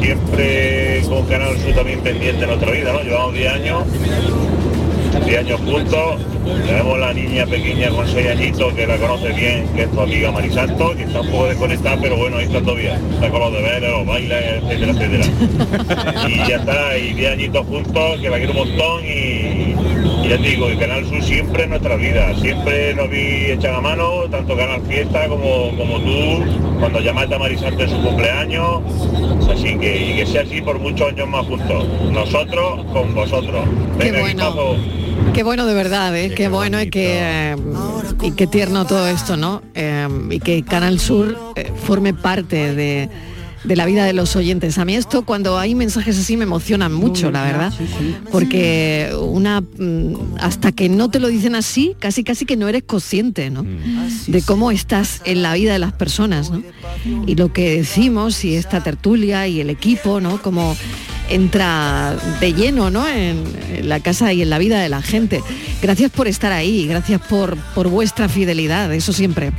[SPEAKER 22] siempre con Canal Sur también pendiente en nuestra vida, ¿no? Llevamos 10 años, 10 años juntos, tenemos la niña pequeña con 6 añitos que la conoce bien, que es tu amiga Marisanto, que está un poco desconectada, pero bueno, ahí está todavía, está con los deberes, los bailes, etcétera, etcétera. Y ya está, y 10 añitos juntos, que la quiero un montón y, y ya te digo, el Canal Sur siempre en nuestra vida, siempre nos vi echan a mano, tanto Canal Fiesta como, como tú, cuando llamaste a Marisanto en su cumpleaños, así que, y que sea así por muchos años más juntos, nosotros con vosotros.
[SPEAKER 3] Qué
[SPEAKER 22] Venga,
[SPEAKER 3] bueno. Qué bueno de verdad, ¿eh? qué, bueno y qué, eh, y qué tierno todo esto, ¿no? Eh, y que Canal Sur eh, forme parte de, de la vida de los oyentes. A mí esto cuando hay mensajes así me emocionan mucho, la verdad, porque una mm, hasta que no te lo dicen así, casi casi que no eres consciente, ¿no? De cómo estás en la vida de las personas, ¿no? Y lo que decimos y esta tertulia y el equipo, ¿no? Como entra de lleno ¿no? en, en la casa y en la vida de la gente. Gracias por estar ahí, gracias por, por vuestra fidelidad, eso siempre.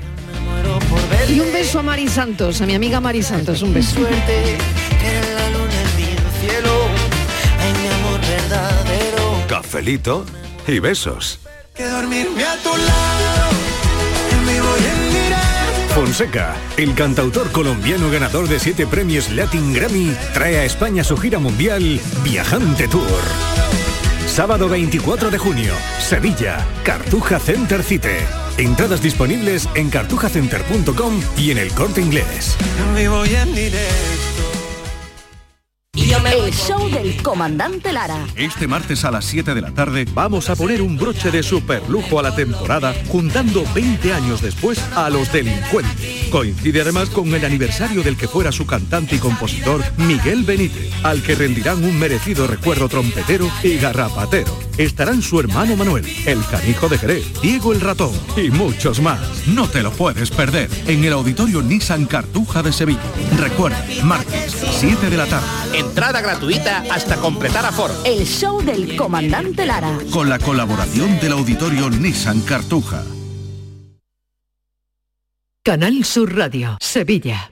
[SPEAKER 3] Y un beso a Mari Santos, a mi amiga Mari Santos, un beso.
[SPEAKER 1] Cafelito y besos.
[SPEAKER 13] que dormirme a tu lado, en vivo y en directo.
[SPEAKER 1] Fonseca, el cantautor colombiano ganador de siete premios Latin Grammy, trae a España su gira mundial Viajante Tour. Sábado 24 de junio, Sevilla, Cartuja Center Cite. Entradas disponibles en cartujacenter.com y en el corte inglés.
[SPEAKER 23] Show del comandante Lara.
[SPEAKER 10] Este martes a las 7 de la tarde vamos a poner un broche de superlujo a la temporada, juntando 20 años después a los delincuentes. Coincide además con el aniversario del que fuera su cantante y compositor Miguel Benítez, al que rendirán un merecido recuerdo trompetero y garrapatero. Estarán su hermano Manuel, el canijo de Jerez, Diego el ratón y muchos más. No te lo puedes perder en el auditorio Nissan Cartuja de Sevilla. Recuerda, martes, 7 de la tarde.
[SPEAKER 24] Entrada gratuita hasta completar aforo.
[SPEAKER 23] El show del comandante Lara.
[SPEAKER 10] Con la colaboración del auditorio Nissan Cartuja.
[SPEAKER 25] Canal Sur Radio, Sevilla.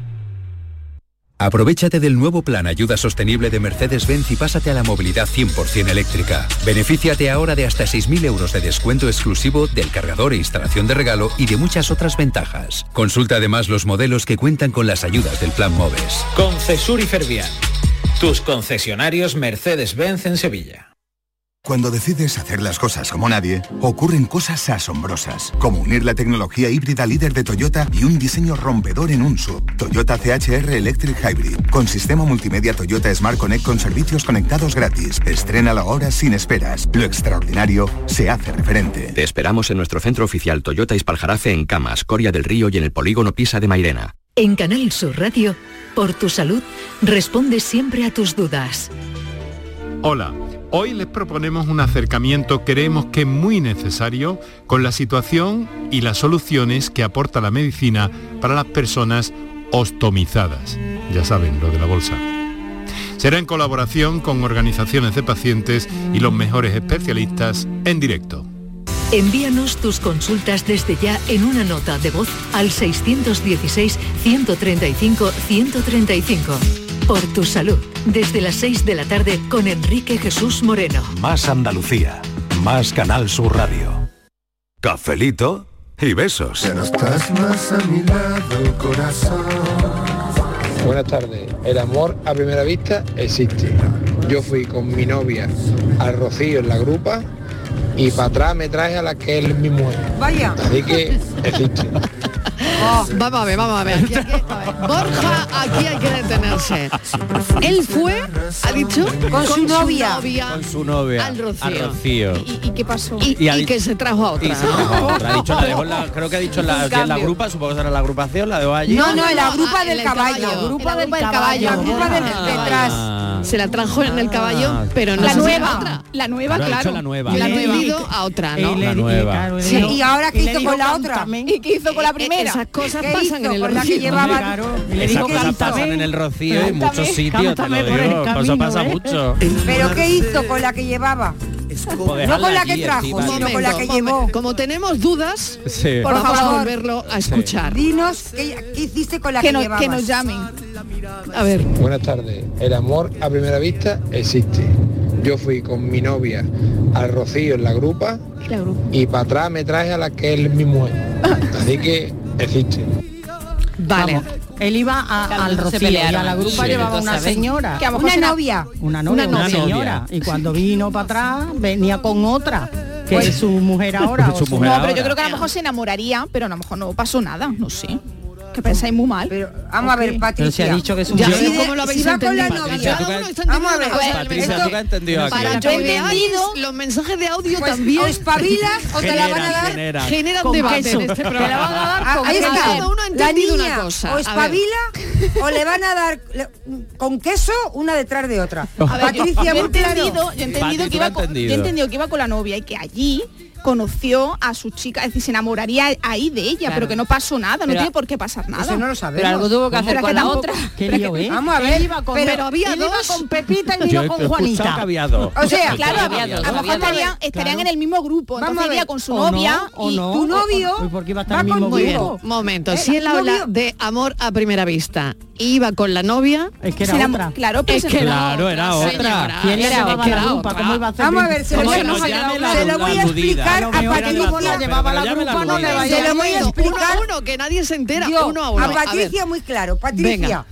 [SPEAKER 26] Aprovechate del nuevo plan Ayuda Sostenible de Mercedes-Benz y pásate a la movilidad 100% eléctrica. Benefíciate ahora de hasta 6.000 euros de descuento exclusivo del cargador e instalación de regalo y de muchas otras ventajas. Consulta además los modelos que cuentan con las ayudas del plan MOVES.
[SPEAKER 24] Concesur y Fervial. Tus concesionarios Mercedes-Benz en Sevilla.
[SPEAKER 27] Cuando decides hacer las cosas como nadie, ocurren cosas asombrosas, como unir la tecnología híbrida líder de Toyota y un diseño rompedor en un sub. Toyota CHR Electric Hybrid, con sistema multimedia Toyota Smart Connect con servicios conectados gratis. Estrena la hora sin esperas. Lo extraordinario se hace referente.
[SPEAKER 28] Te esperamos en nuestro centro oficial Toyota Ispaljarafe en Camas, Coria del Río y en el polígono Pisa de Mairena.
[SPEAKER 25] En Canal Sur Radio, por tu salud, responde siempre a tus dudas.
[SPEAKER 29] Hola, hoy les proponemos un acercamiento creemos que muy necesario con la situación y las soluciones que aporta la medicina para las personas ostomizadas. Ya saben, lo de la bolsa. Será en colaboración con organizaciones de pacientes y los mejores especialistas en directo.
[SPEAKER 25] Envíanos tus consultas desde ya en una nota de voz al 616-135-135. Por tu salud, desde las 6 de la tarde con Enrique Jesús Moreno.
[SPEAKER 30] Más Andalucía, más Canal Sur Radio. Cafelito y besos.
[SPEAKER 13] Ya no estás más a mi lado, corazón.
[SPEAKER 21] Buenas tardes. El amor a primera vista existe. Yo fui con mi novia al Rocío en la grupa y para atrás me traje a la que es mi mujer.
[SPEAKER 5] Vaya.
[SPEAKER 21] Así que existe.
[SPEAKER 3] Oh, vamos a ver, vamos a ver. Aquí Borja, aquí hay que detenerse. Él fue, ha dicho,
[SPEAKER 5] Con su novia.
[SPEAKER 4] Con su novia.
[SPEAKER 3] Al Rocío.
[SPEAKER 4] Al Rocío.
[SPEAKER 7] ¿Y, y qué pasó?
[SPEAKER 3] Y, que se trajo a otra.
[SPEAKER 4] Y se trajo a otra. Ha dicho, la dejó en la- creo que ha dicho en la, en la grupa, supongo que será la agrupación, la dejó allí.
[SPEAKER 5] No, no, en la grupa
[SPEAKER 3] ah,
[SPEAKER 5] del caballo. Grupa del
[SPEAKER 7] grupa del
[SPEAKER 5] caballo. La grupa del
[SPEAKER 4] Ah.
[SPEAKER 5] detrás.
[SPEAKER 3] Se la trajo en el caballo, pero no
[SPEAKER 7] la nueva,
[SPEAKER 3] otra.
[SPEAKER 7] la nueva,
[SPEAKER 4] dicho
[SPEAKER 7] claro.
[SPEAKER 4] la nueva.
[SPEAKER 7] La nueva.
[SPEAKER 3] a otra,
[SPEAKER 6] Y
[SPEAKER 3] ¿no?
[SPEAKER 4] La
[SPEAKER 6] y
[SPEAKER 4] nueva.
[SPEAKER 6] claro,
[SPEAKER 5] Sí, ¿y ahora qué hizo con la otra?
[SPEAKER 7] ¿Y qué hizo con la
[SPEAKER 3] Eh,
[SPEAKER 7] primera?
[SPEAKER 3] Esas cosas
[SPEAKER 5] ¿Qué
[SPEAKER 3] pasan
[SPEAKER 5] hizo
[SPEAKER 3] en el
[SPEAKER 5] con la que
[SPEAKER 3] Rocío.
[SPEAKER 5] llevaba-
[SPEAKER 6] Claro,
[SPEAKER 4] Esas
[SPEAKER 6] dijo
[SPEAKER 4] cosas
[SPEAKER 6] cántame.
[SPEAKER 4] pasan en el Rocío y en muchos sitios, te lo digo. Eso pasa
[SPEAKER 6] ¿eh?
[SPEAKER 4] mucho.
[SPEAKER 5] ¿Pero qué hizo con la que llevaba? No con la que trajo, sino con la que llevó.
[SPEAKER 3] Como tenemos dudas,
[SPEAKER 4] Sí.
[SPEAKER 5] Por
[SPEAKER 3] vamos a
[SPEAKER 5] favor.
[SPEAKER 3] volverlo a escuchar.
[SPEAKER 5] Dinos qué, qué hiciste con la que,
[SPEAKER 7] Que, nos,
[SPEAKER 5] llevabas.
[SPEAKER 7] que nos llamen.
[SPEAKER 3] A ver.
[SPEAKER 21] Buenas tardes. El amor a primera vista existe. Yo fui con mi novia al Rocío en la grupa
[SPEAKER 7] La grupa.
[SPEAKER 21] y para atrás me traje a la que es mi mujer. Así que existe.
[SPEAKER 3] Vale.
[SPEAKER 6] Vamos, él iba a-
[SPEAKER 8] Claro,
[SPEAKER 6] al Rocío y a la grupa
[SPEAKER 8] Sí,
[SPEAKER 6] llevaba una
[SPEAKER 8] saben.
[SPEAKER 6] señora.
[SPEAKER 7] Que a lo mejor
[SPEAKER 5] Una novia.
[SPEAKER 6] Una novia,
[SPEAKER 3] Una
[SPEAKER 6] una,
[SPEAKER 4] novia.
[SPEAKER 6] señora. Y cuando vino para atrás, venía con otra, que es su mujer ahora.
[SPEAKER 4] Su mujer
[SPEAKER 7] No, pero yo creo que a lo mejor se enamoraría, pero a lo mejor no pasó nada, no sé. Que pensáis muy mal.
[SPEAKER 5] Pero vamos a ver. Patricia.
[SPEAKER 6] Pero se ha dicho que es un
[SPEAKER 5] Si
[SPEAKER 3] cómo lo habéis
[SPEAKER 5] si va con la
[SPEAKER 3] entendido.
[SPEAKER 5] novia.
[SPEAKER 4] Patricia,
[SPEAKER 3] Cada uno está
[SPEAKER 5] Vamos a
[SPEAKER 3] entendiendo
[SPEAKER 5] ver,
[SPEAKER 3] una cosa.
[SPEAKER 4] Patricia,
[SPEAKER 5] esto-
[SPEAKER 4] ¿tú qué has entendido aquí?
[SPEAKER 3] Para que veáis,
[SPEAKER 5] entendido-
[SPEAKER 3] los mensajes de audio
[SPEAKER 5] Pues,
[SPEAKER 3] también
[SPEAKER 5] o espabilas o te la van a dar.
[SPEAKER 4] generan.
[SPEAKER 3] generan
[SPEAKER 6] Con
[SPEAKER 3] debate
[SPEAKER 6] queso.
[SPEAKER 3] en este
[SPEAKER 6] Te la van a dar
[SPEAKER 5] Ah,
[SPEAKER 6] con
[SPEAKER 5] ahí
[SPEAKER 6] queso.
[SPEAKER 5] está.
[SPEAKER 3] Cada uno ha
[SPEAKER 5] la
[SPEAKER 3] entendido una cosa.
[SPEAKER 5] O espabila o le van a dar le- con queso una detrás de otra.
[SPEAKER 7] A ver, yo-
[SPEAKER 5] Patricia,
[SPEAKER 7] yo, entendido, he entendido yo
[SPEAKER 4] entendido.
[SPEAKER 7] he entendido que iba con la novia y que allí conoció a su chica, es decir, se enamoraría ahí de ella,
[SPEAKER 8] Claro.
[SPEAKER 7] pero que no pasó nada, no tiene por qué pasar nada.
[SPEAKER 5] Eso no lo sabemos.
[SPEAKER 8] Pero algo tuvo que hacer
[SPEAKER 7] Pero
[SPEAKER 8] con
[SPEAKER 7] que
[SPEAKER 8] la
[SPEAKER 7] tampoco-
[SPEAKER 8] otra.
[SPEAKER 6] Lío,
[SPEAKER 7] que-
[SPEAKER 6] ¿eh?
[SPEAKER 5] Vamos a ver,
[SPEAKER 6] Él iba con,
[SPEAKER 3] pero había
[SPEAKER 6] él iba
[SPEAKER 3] dos.
[SPEAKER 6] con Pepita y
[SPEAKER 4] Yo
[SPEAKER 6] vino con Juanita.
[SPEAKER 4] que había dos.
[SPEAKER 5] O sea,
[SPEAKER 7] Claro,
[SPEAKER 4] Había
[SPEAKER 7] a lo
[SPEAKER 4] dos.
[SPEAKER 7] mejor estarían, estarían
[SPEAKER 6] claro.
[SPEAKER 7] en el mismo grupo,
[SPEAKER 5] Vamos
[SPEAKER 7] entonces
[SPEAKER 5] a ver.
[SPEAKER 7] iría con su novia
[SPEAKER 6] o
[SPEAKER 7] y
[SPEAKER 6] no.
[SPEAKER 5] tu novio
[SPEAKER 6] ¿Y por qué iba a estar
[SPEAKER 5] va
[SPEAKER 6] en el mismo
[SPEAKER 5] con
[SPEAKER 3] Muy bien,
[SPEAKER 6] grupo?
[SPEAKER 3] momento.
[SPEAKER 5] Eh,
[SPEAKER 3] Si él habla de amor a primera vista, iba con la novia,
[SPEAKER 6] Es que era otra.
[SPEAKER 7] Claro, pero
[SPEAKER 3] es que
[SPEAKER 4] Claro, era otra.
[SPEAKER 3] señora,
[SPEAKER 6] ¿Quién
[SPEAKER 3] era era
[SPEAKER 6] grupa?
[SPEAKER 3] otra.
[SPEAKER 6] ¿Cómo iba a hacer?
[SPEAKER 5] Vamos a ver, se lo voy, se lo a
[SPEAKER 4] aludida.
[SPEAKER 5] Explicar
[SPEAKER 6] A
[SPEAKER 5] Patricia.
[SPEAKER 6] como la llevaba la
[SPEAKER 4] Pero llame la
[SPEAKER 6] grupa, no le
[SPEAKER 4] aludida.
[SPEAKER 6] vaya
[SPEAKER 5] Se lo voy a
[SPEAKER 3] Uno,
[SPEAKER 5] explicar.
[SPEAKER 3] uno, uno, que nadie se entera.
[SPEAKER 5] Yo,
[SPEAKER 3] uno a uno.
[SPEAKER 5] a
[SPEAKER 3] ver.
[SPEAKER 5] Patricia muy claro. Patricia,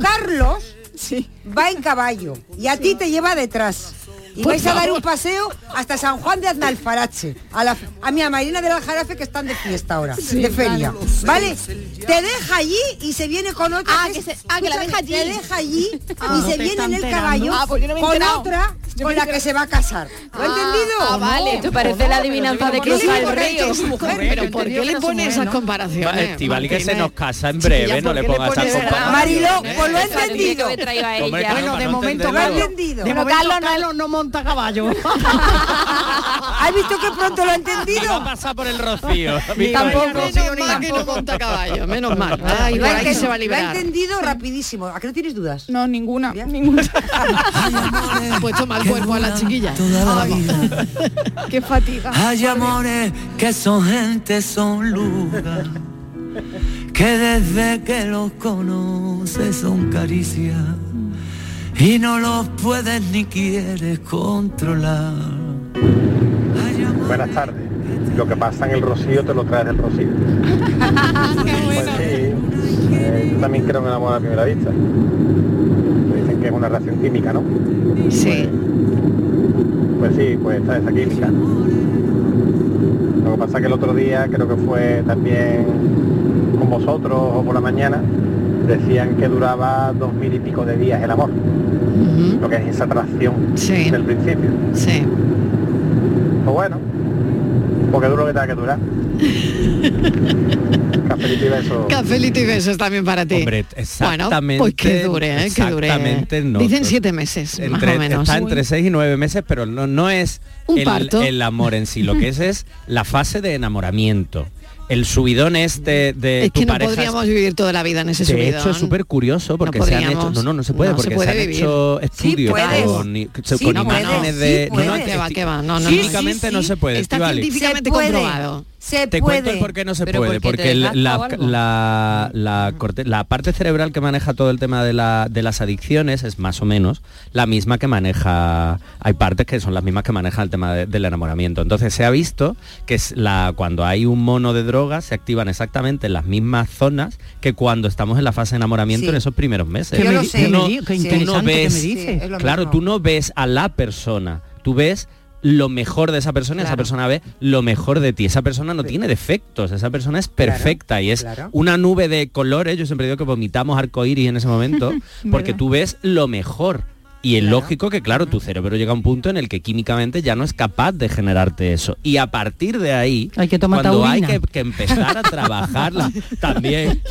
[SPEAKER 5] Carlos
[SPEAKER 7] Sí.
[SPEAKER 5] va en caballo y a ti te lleva detrás. Y vais a dar un paseo hasta San Juan de Aznalfarache, a, la, a mi Marina del Aljarafe que están de fiesta ahora,
[SPEAKER 7] Sí,
[SPEAKER 5] de feria. ¿Vale? Te deja allí y se viene con otra.
[SPEAKER 7] Ah, que se- ah, que la deja allí.
[SPEAKER 5] Te deja allí
[SPEAKER 7] Ah,
[SPEAKER 5] y se viene en el
[SPEAKER 7] enterando.
[SPEAKER 5] caballo
[SPEAKER 7] Ah, pues no
[SPEAKER 5] con
[SPEAKER 7] enterado.
[SPEAKER 5] otra con la que se va a casar. ¿Lo ha
[SPEAKER 7] Ah,
[SPEAKER 5] entendido?
[SPEAKER 8] ah, vale, esto parece la adivinanza de
[SPEAKER 5] ¿Qué le
[SPEAKER 8] cruzar el
[SPEAKER 5] importa
[SPEAKER 8] río.
[SPEAKER 5] que es su mujer?
[SPEAKER 3] Pero ¿por qué le pone esas comparaciones?
[SPEAKER 4] Estivali que se nos casa en breve, no
[SPEAKER 3] ¿por
[SPEAKER 4] le pongas
[SPEAKER 3] pones
[SPEAKER 4] esa
[SPEAKER 3] esa-
[SPEAKER 4] comparación.
[SPEAKER 5] Mariló, pues lo
[SPEAKER 8] que
[SPEAKER 5] entendido.
[SPEAKER 6] Bueno, de
[SPEAKER 4] no
[SPEAKER 6] momento
[SPEAKER 5] Lo he
[SPEAKER 4] entenderlo.
[SPEAKER 5] entendido.
[SPEAKER 6] De
[SPEAKER 7] Pero
[SPEAKER 6] momento
[SPEAKER 7] Carlos no-
[SPEAKER 6] no monta caballo.
[SPEAKER 5] ¿Has visto que pronto lo ha
[SPEAKER 4] Y va a
[SPEAKER 5] entendido?
[SPEAKER 4] pasar por el rocío.
[SPEAKER 5] Tampoco.
[SPEAKER 3] Menos mal que no monta caballo, menos mal. Ay,
[SPEAKER 5] Lo
[SPEAKER 3] por
[SPEAKER 5] ha
[SPEAKER 3] ahí se va a
[SPEAKER 5] lo ha entendido rapidísimo. ¿A qué no tienes dudas?
[SPEAKER 7] No, ninguna.
[SPEAKER 3] Ha mal cuerpo a la chiquilla.
[SPEAKER 7] Qué fatiga.
[SPEAKER 13] Hay amores que son gente, son lugar, que desde que los conoces son caricias y no los puedes ni quieres controlar.
[SPEAKER 31] Buenas tardes. Lo que pasa en el rocío te lo traes del rocío. Pues sí, eh, yo también creo en el amor a primera vista. Que es una reacción química, ¿no?
[SPEAKER 3] Sí.
[SPEAKER 31] Pues sí, pues está esa química. Lo que pasa que el otro día, creo que fue también con vosotros o por la mañana, decían que duraba dos mil y pico de días el amor. Lo que es esa atracción
[SPEAKER 3] Sí.
[SPEAKER 31] del principio.
[SPEAKER 3] Sí.
[SPEAKER 31] Pues bueno, porque duro que tenga que durar. Cafelito y beso.
[SPEAKER 3] Cafelito y besos también para ti.
[SPEAKER 4] Hombre,
[SPEAKER 3] Bueno,
[SPEAKER 4] exactamente.
[SPEAKER 3] pues que dure, ¿eh? que dure.
[SPEAKER 4] Exactamente, no.
[SPEAKER 3] Dicen siete meses, más
[SPEAKER 4] Entre-
[SPEAKER 3] o menos.
[SPEAKER 4] Está entre 6 y 9 meses, pero no, no es
[SPEAKER 3] Un
[SPEAKER 4] el,
[SPEAKER 3] parto.
[SPEAKER 4] el amor en sí, lo que es es la fase de enamoramiento. El subidón este de
[SPEAKER 3] Es
[SPEAKER 4] tu
[SPEAKER 3] no
[SPEAKER 4] pareja
[SPEAKER 3] podríamos vivir toda la vida en ese
[SPEAKER 4] de
[SPEAKER 3] subidón.
[SPEAKER 4] hecho es súper curioso porque se han hecho no no no se puede
[SPEAKER 3] No se
[SPEAKER 4] porque
[SPEAKER 3] puede
[SPEAKER 4] se han
[SPEAKER 3] vivir.
[SPEAKER 4] hecho estudios
[SPEAKER 3] puedes.
[SPEAKER 4] con,
[SPEAKER 3] Sí
[SPEAKER 4] con
[SPEAKER 3] puedes,
[SPEAKER 4] imágenes
[SPEAKER 3] sí
[SPEAKER 4] de no, no,
[SPEAKER 3] puedes. Que va, que va, no, no, no. Sí,
[SPEAKER 4] no
[SPEAKER 3] sí,
[SPEAKER 4] se puede
[SPEAKER 3] está científicamente
[SPEAKER 5] Se puede.
[SPEAKER 3] comprobado.
[SPEAKER 5] Se
[SPEAKER 4] Te
[SPEAKER 5] puede.
[SPEAKER 4] cuento el por qué no se
[SPEAKER 8] Pero
[SPEAKER 4] puede,
[SPEAKER 8] porque
[SPEAKER 4] la, la, la corte- la parte cerebral que maneja todo el tema de, la, de las adicciones es más o menos la misma que maneja, hay partes que son las mismas que maneja el tema de- del enamoramiento. Entonces se ha visto que es la, cuando hay un mono de drogas se activan exactamente en las mismas zonas que cuando estamos en la fase de enamoramiento
[SPEAKER 5] Sí.
[SPEAKER 4] en esos primeros meses.
[SPEAKER 5] Yo lo sé.
[SPEAKER 4] tú no
[SPEAKER 6] que me dices.
[SPEAKER 4] Claro,
[SPEAKER 5] mismo.
[SPEAKER 4] tú no ves a la persona, tú ves lo mejor de esa persona y esa
[SPEAKER 5] Claro.
[SPEAKER 4] persona ve lo mejor de ti. Esa persona no tiene defectos, esa persona es
[SPEAKER 5] Claro,
[SPEAKER 4] perfecta y es
[SPEAKER 5] claro.
[SPEAKER 4] una nube de colores. Yo siempre digo que vomitamos arcoíris en ese momento porque tú ves lo mejor. Y es lógico que, claro, tu cerebro llega a un punto en el que químicamente ya no es capaz de generarte eso. Y a partir de ahí,
[SPEAKER 6] Hay que tomar
[SPEAKER 4] cuando hay que, que empezar a trabajarla, también.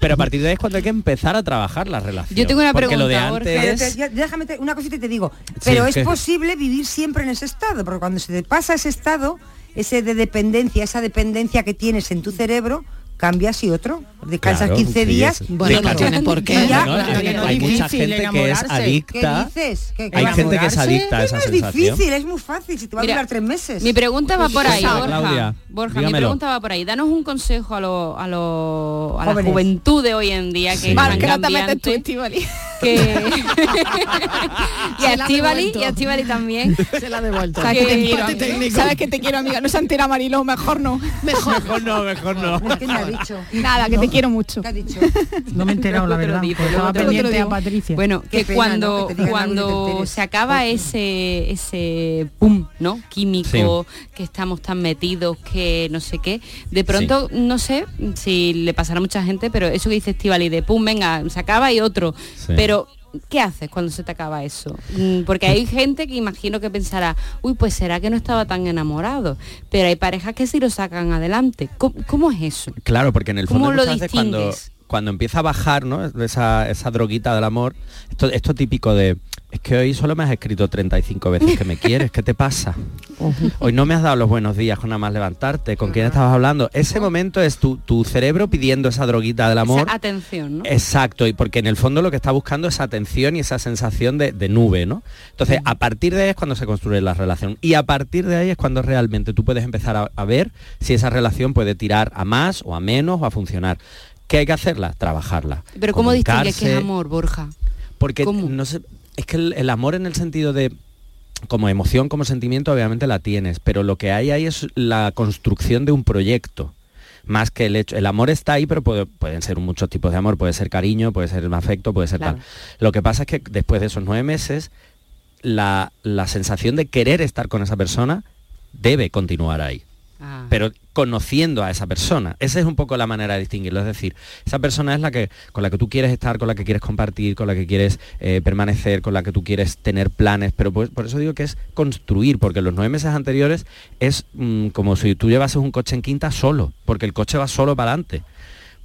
[SPEAKER 4] Pero a partir de ahí es cuando hay que empezar a trabajar la relación.
[SPEAKER 8] Yo tengo una
[SPEAKER 4] Porque lo de
[SPEAKER 8] pregunta,
[SPEAKER 4] antes...
[SPEAKER 5] Te- ya- déjame te- una cosita y te digo, pero es posible vivir siempre en ese estado, porque cuando se te pasa ese estado, ese de dependencia, esa dependencia que tienes en tu cerebro, cambias y otro. Descansas
[SPEAKER 4] Claro,
[SPEAKER 5] 15
[SPEAKER 4] sí,
[SPEAKER 5] días.
[SPEAKER 3] Bueno, no tiene por qué.
[SPEAKER 4] Hay-
[SPEAKER 5] no,
[SPEAKER 4] hay
[SPEAKER 5] es
[SPEAKER 4] mucha
[SPEAKER 6] difícil
[SPEAKER 4] gente que es
[SPEAKER 6] enamorarse.
[SPEAKER 5] ¿Qué
[SPEAKER 4] adicta.
[SPEAKER 5] dices? ¿Qué-
[SPEAKER 4] Hay gente que es
[SPEAKER 5] enamorarse?
[SPEAKER 4] adicta a esa
[SPEAKER 5] no es
[SPEAKER 4] sensación.
[SPEAKER 5] difícil, es muy fácil, si te va
[SPEAKER 8] Mira,
[SPEAKER 5] a durar tres meses.
[SPEAKER 8] Mi pregunta va por ahí, Borja.
[SPEAKER 4] Claudia,
[SPEAKER 8] Borja, mi pregunta va por ahí. Danos un consejo a, lo- a, lo- a la
[SPEAKER 5] Jóvenes.
[SPEAKER 8] juventud de hoy en día que
[SPEAKER 4] Sí.
[SPEAKER 8] es
[SPEAKER 7] Vale,
[SPEAKER 8] tan
[SPEAKER 7] que no te metes tú.
[SPEAKER 8] Que y a Estivali y a Estivali también.
[SPEAKER 3] Se la ha devuelto.
[SPEAKER 7] Sabes que te quiero, amiga.
[SPEAKER 3] técnico.
[SPEAKER 7] Sabes que te quiero, amiga. No se entera Mariló, mejor no.
[SPEAKER 3] Mejor.
[SPEAKER 4] Mejor no, mejor no.
[SPEAKER 5] Es que me ha dicho.
[SPEAKER 7] Nada, que te quiero mucho.
[SPEAKER 5] ¿Qué ha dicho?
[SPEAKER 6] No me he enterado, la verdad.
[SPEAKER 8] digo,
[SPEAKER 6] estaba pendiente a Patricia.
[SPEAKER 8] Bueno,
[SPEAKER 5] Qué
[SPEAKER 8] que
[SPEAKER 5] pena,
[SPEAKER 8] cuando,
[SPEAKER 5] ¿no? Que
[SPEAKER 8] cuando se acaba ese ese pum, ¿no? Químico, que estamos tan metidos que no sé qué, de pronto no sé si le pasará a mucha gente, pero eso que dice Estivali de pum, venga, se acaba y otro.
[SPEAKER 4] Sí.
[SPEAKER 8] Pero ¿qué haces cuando se te acaba eso? Mm, Porque hay gente que imagino que pensará, uy, pues será que no estaba tan enamorado. Pero hay parejas que sí lo sacan adelante. ¿Cómo, cómo es eso?
[SPEAKER 4] Claro, porque en el
[SPEAKER 8] ¿Cómo
[SPEAKER 4] fondo
[SPEAKER 8] lo
[SPEAKER 4] veces cuando,
[SPEAKER 8] distingues?
[SPEAKER 4] cuando empieza a bajar, ¿no? Esa, esa droguita del amor, esto, esto típico de es que hoy solo me has escrito 35 veces que me quieres, ¿qué te pasa? Hoy no me has dado los buenos días con nada más levantarte, ¿con quién estabas hablando? Ese momento es tu, tu cerebro pidiendo esa droguita del amor.
[SPEAKER 8] Esa atención, ¿no?
[SPEAKER 4] Exacto, y porque en el fondo lo que está buscando es atención y esa sensación de, de nube, ¿no? Entonces, a partir de ahí es cuando se construye la relación. Y a partir de ahí es cuando realmente tú puedes empezar a, a ver si esa relación puede tirar a más o a menos o a funcionar. ¿Qué hay que hacerla? Trabajarla.
[SPEAKER 8] Pero ¿cómo distingues que es amor, Borja?
[SPEAKER 4] Porque
[SPEAKER 8] ¿Cómo?
[SPEAKER 4] no sé, es que el, el amor en el sentido de como emoción, como sentimiento, obviamente la tienes, pero lo que hay ahí es la construcción de un proyecto. Más que el hecho, el amor está ahí, pero puede- pueden ser muchos tipos de amor, puede ser cariño, puede ser afecto, puede ser
[SPEAKER 8] Claro.
[SPEAKER 4] tal. Lo que pasa es que después de esos nueve meses, la, la sensación de querer estar con esa persona debe continuar ahí.
[SPEAKER 8] Ah.
[SPEAKER 4] Pero conociendo a esa persona. Esa es un poco la manera de distinguirlo. Es decir, esa persona es la que con la que tú quieres estar, con la que quieres compartir, con la que quieres eh, permanecer, con la que tú quieres tener planes. Pero pues, por eso digo que es construir, porque los nueve meses anteriores es mm, como si tú llevases un coche en quinta solo, porque el coche va solo para adelante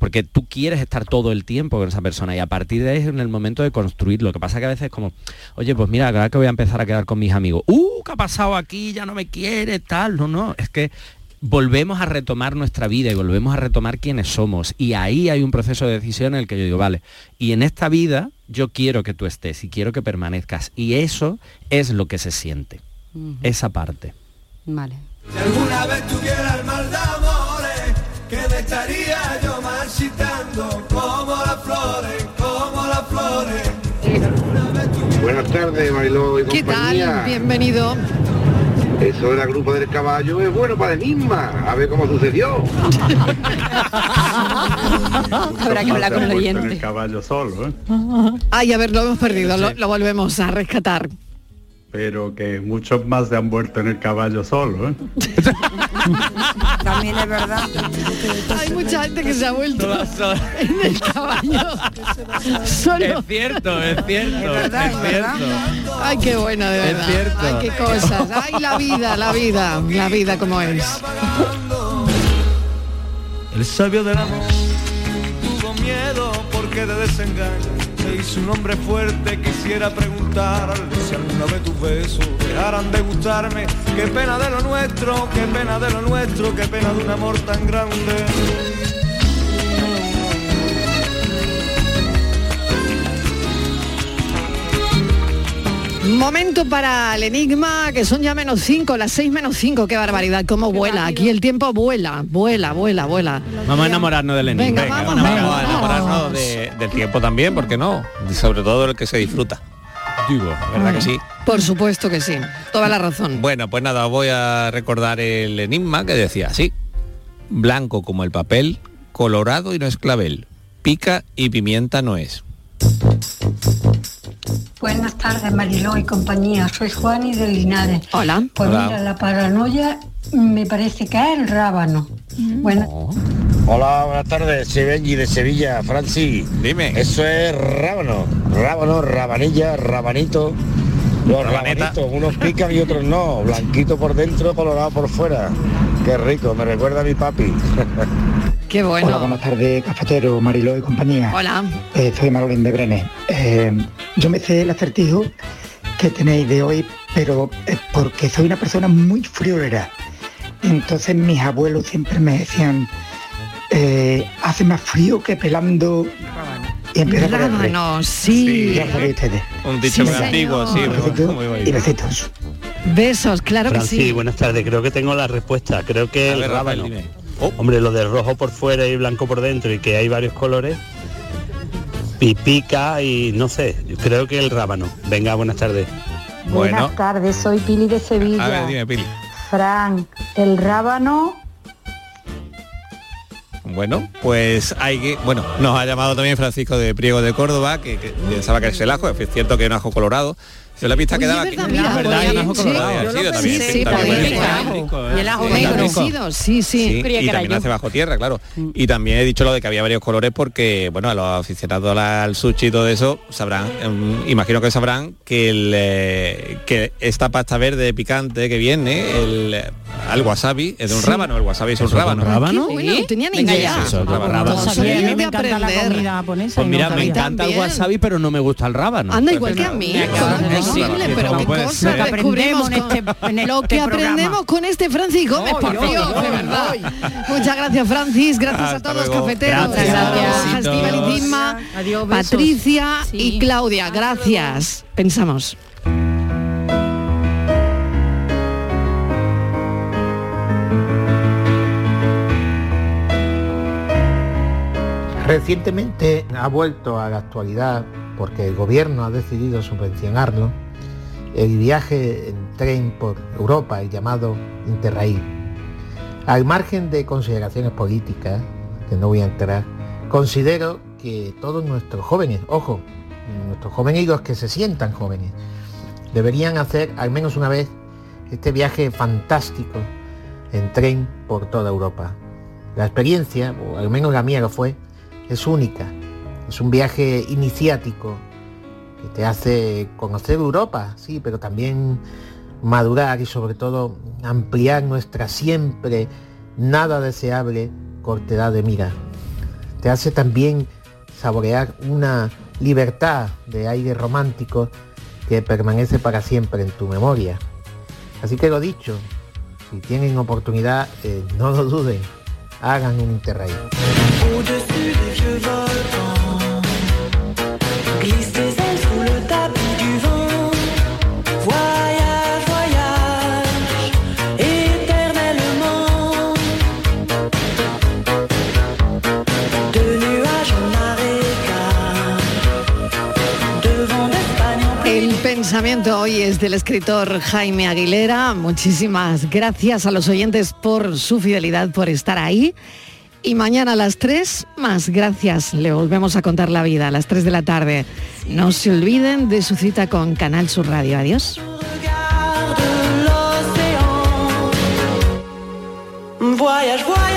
[SPEAKER 4] porque tú quieres estar todo el tiempo con esa persona y a partir de ahí en el momento de construir. Lo que pasa que a veces es como, oye, pues mira, ahora que voy a empezar a quedar con mis amigos, ¡uh! ¿Qué ha pasado aquí? Ya no me quiere, tal. No, no, es que volvemos a retomar nuestra vida y volvemos a retomar quiénes somos. Y ahí hay un proceso de decisión en el que yo digo, vale, y en esta vida yo quiero que tú estés y quiero que permanezcas. Y eso es lo que se siente, esa parte.
[SPEAKER 8] Vale.
[SPEAKER 14] Si alguna vez tuviera el mal de amores, que me estaría yo marchitando como las flores, como las flores.
[SPEAKER 32] Buenas tardes, Mariló y
[SPEAKER 3] ¿Qué tal? Bienvenido.
[SPEAKER 32] Eso de la grupo del caballo es bueno para el misma. A ver cómo sucedió.
[SPEAKER 8] Habrá que hablar con el oyente.
[SPEAKER 33] el caballo solo, ¿eh?
[SPEAKER 3] Ay, a ver, lo hemos perdido, lo, lo volvemos a rescatar.
[SPEAKER 33] Pero que muchos más se han muerto en el caballo solo, ¿eh?
[SPEAKER 5] También es verdad.
[SPEAKER 3] Hay mucha gente que se ha vuelto en el caballo. Solo.
[SPEAKER 4] Es cierto, es cierto,
[SPEAKER 5] Es verdad,
[SPEAKER 4] es
[SPEAKER 5] es verdad.
[SPEAKER 4] cierto.
[SPEAKER 3] Ay, qué buena, de
[SPEAKER 4] Es
[SPEAKER 3] verdad.
[SPEAKER 4] cierto.
[SPEAKER 3] Ay, qué cosas. Ay, la vida, la vida, la vida como es.
[SPEAKER 14] El sabio del amor tuvo miedo porque de desengaño se hizo un hombre fuerte. Quisiera preguntarle si alguna vez tus besos dejaran de gustarme. Qué pena de lo nuestro, qué pena de lo nuestro, qué pena de un amor tan grande.
[SPEAKER 3] Momento para el enigma, que son ya menos 5, las 6 menos 5, qué barbaridad, cómo vuela. Aquí el tiempo vuela, vuela, vuela, vuela.
[SPEAKER 4] Vamos a enamorarnos del enigma.
[SPEAKER 3] Venga, vamos,
[SPEAKER 17] Vamos
[SPEAKER 3] vamos.
[SPEAKER 17] a enamorarnos de- del tiempo también, ¿por qué no? Sobre todo el que se disfruta. ¿Verdad que sí?
[SPEAKER 3] Por supuesto que sí, toda la razón.
[SPEAKER 17] Bueno, pues nada, voy a recordar el enigma que decía así. Blanco como el papel, colorado y no es clavel. Pica y pimienta no es.
[SPEAKER 34] Buenas tardes, Mariló y compañía. Soy Juani de Linares.
[SPEAKER 3] Hola.
[SPEAKER 34] Pues
[SPEAKER 17] Hola.
[SPEAKER 34] mira, la paranoia me parece que es el rábano. Buenas
[SPEAKER 32] Hola, buenas tardes. Soy Benji de Sevilla, Francis.
[SPEAKER 17] Dime.
[SPEAKER 32] Eso es rábano. Rábano, rabanilla, rabanito. Los
[SPEAKER 17] Rabaneta.
[SPEAKER 32] rabanitos, unos pican y otros no. Blanquito por dentro, colorado por fuera. Qué rico, me recuerda a mi papi.
[SPEAKER 3] Qué bueno.
[SPEAKER 35] Hola, buenas tardes, cafetero, Mariló y compañía.
[SPEAKER 3] Hola.
[SPEAKER 35] Eh, soy Marolín de Brenes. Eh, yo me sé el acertijo que tenéis de hoy, pero es porque soy una persona muy friolera. Entonces mis abuelos siempre me decían, eh, hace más frío que pelando... Y empieza por el.
[SPEAKER 3] Rábano, sí.
[SPEAKER 35] Ya sabéis ustedes.
[SPEAKER 17] Un dicho
[SPEAKER 3] Sí,
[SPEAKER 17] muy antiguo, sí,
[SPEAKER 35] y besitos.
[SPEAKER 3] Besos, claro que
[SPEAKER 24] Francis,
[SPEAKER 3] sí.
[SPEAKER 24] buenas tardes. Creo que tengo la respuesta. Creo que
[SPEAKER 17] A
[SPEAKER 24] el
[SPEAKER 17] Rafael,
[SPEAKER 24] rábano.
[SPEAKER 17] Oh.
[SPEAKER 24] Hombre, lo de rojo por fuera y blanco por dentro y que hay varios colores. Y pica y no sé. Creo que el rábano. Venga, buenas tardes.
[SPEAKER 17] Bueno,
[SPEAKER 34] Buenas tardes, soy Pili de Sevilla.
[SPEAKER 17] a ver, dime, Pili.
[SPEAKER 34] Fran, el rábano
[SPEAKER 17] Bueno, pues hay que... Bueno, nos ha llamado también Francisco de Priego de Córdoba, que, que pensaba que es el ajo, es cierto que es un ajo colorado. Si la pista
[SPEAKER 3] Oye,
[SPEAKER 17] quedaba...
[SPEAKER 3] es verdad, mira, podía-
[SPEAKER 17] ajo
[SPEAKER 3] sí,
[SPEAKER 17] colorado.
[SPEAKER 3] yo
[SPEAKER 17] ha
[SPEAKER 3] lo
[SPEAKER 17] sido
[SPEAKER 3] pensé,
[SPEAKER 17] también,
[SPEAKER 3] sí,
[SPEAKER 17] también ¿eh?
[SPEAKER 3] Y el ajo
[SPEAKER 17] Sí,
[SPEAKER 3] negro. sí, sí.
[SPEAKER 17] Sí, y también hace bajo tierra, claro. Y también he dicho lo de que había varios colores porque, bueno, a los aficionados al sushi y todo eso sabrán, em, imagino que sabrán que, el, eh, que esta pasta verde picante que viene, el, eh, al wasabi, es de un
[SPEAKER 3] Sí.
[SPEAKER 17] rábano, el wasabi es un
[SPEAKER 4] ¿Eso es un
[SPEAKER 17] rábano.
[SPEAKER 4] rábano?
[SPEAKER 3] Bueno, tenía ni idea.
[SPEAKER 6] me encanta la comida japonesa
[SPEAKER 4] Pues mira, me encanta el wasabi, pero no me gusta el rábano.
[SPEAKER 3] Anda igual que a mí.
[SPEAKER 17] Me
[SPEAKER 3] ¿Cómo
[SPEAKER 17] acabas
[SPEAKER 3] es
[SPEAKER 17] de
[SPEAKER 3] posible?
[SPEAKER 17] decir.
[SPEAKER 3] Pero qué.
[SPEAKER 6] Lo que
[SPEAKER 3] descubrimos
[SPEAKER 6] aprendemos en este- en
[SPEAKER 3] Lo
[SPEAKER 6] este
[SPEAKER 3] que aprendemos con este Francis Gómez, por Dios, de verdad. Muchas gracias, Francis. Gracias a todos,
[SPEAKER 17] luego.
[SPEAKER 3] cafeteros.
[SPEAKER 4] Gracias.
[SPEAKER 3] Gracias, Inma,
[SPEAKER 6] Adiós.
[SPEAKER 3] Patricia
[SPEAKER 8] Sí.
[SPEAKER 3] y Claudia. Gracias. Pensamos.
[SPEAKER 36] Recientemente ha vuelto a la actualidad porque el gobierno ha decidido subvencionarlo el viaje en tren por Europa, el llamado Interrail. Al margen de consideraciones políticas, que no voy a entrar, considero que todos nuestros jóvenes, ojo, nuestros jóvenes y los que se sientan jóvenes, deberían hacer al menos una vez este viaje fantástico en tren por toda Europa. La experiencia, o al menos la mía lo fue, es única. Es un viaje iniciático que te hace conocer Europa, sí, pero también madurar y sobre todo ampliar nuestra siempre nada deseable cortedad de mira. Te hace también saborear una libertad de aire romántico que permanece para siempre en tu memoria. Así que lo dicho, si tienen oportunidad, eh, no lo duden, hagan un interrail.
[SPEAKER 3] Pensamiento hoy es del escritor Jaime Aguilera. Muchísimas gracias a los oyentes por su fidelidad, por estar ahí. Y mañana a las 3, más gracias. Le volvemos a contar la vida a las 3 de la tarde. No se olviden de su cita con Canal Sur Radio. Adiós.
[SPEAKER 13] Voyage, voyage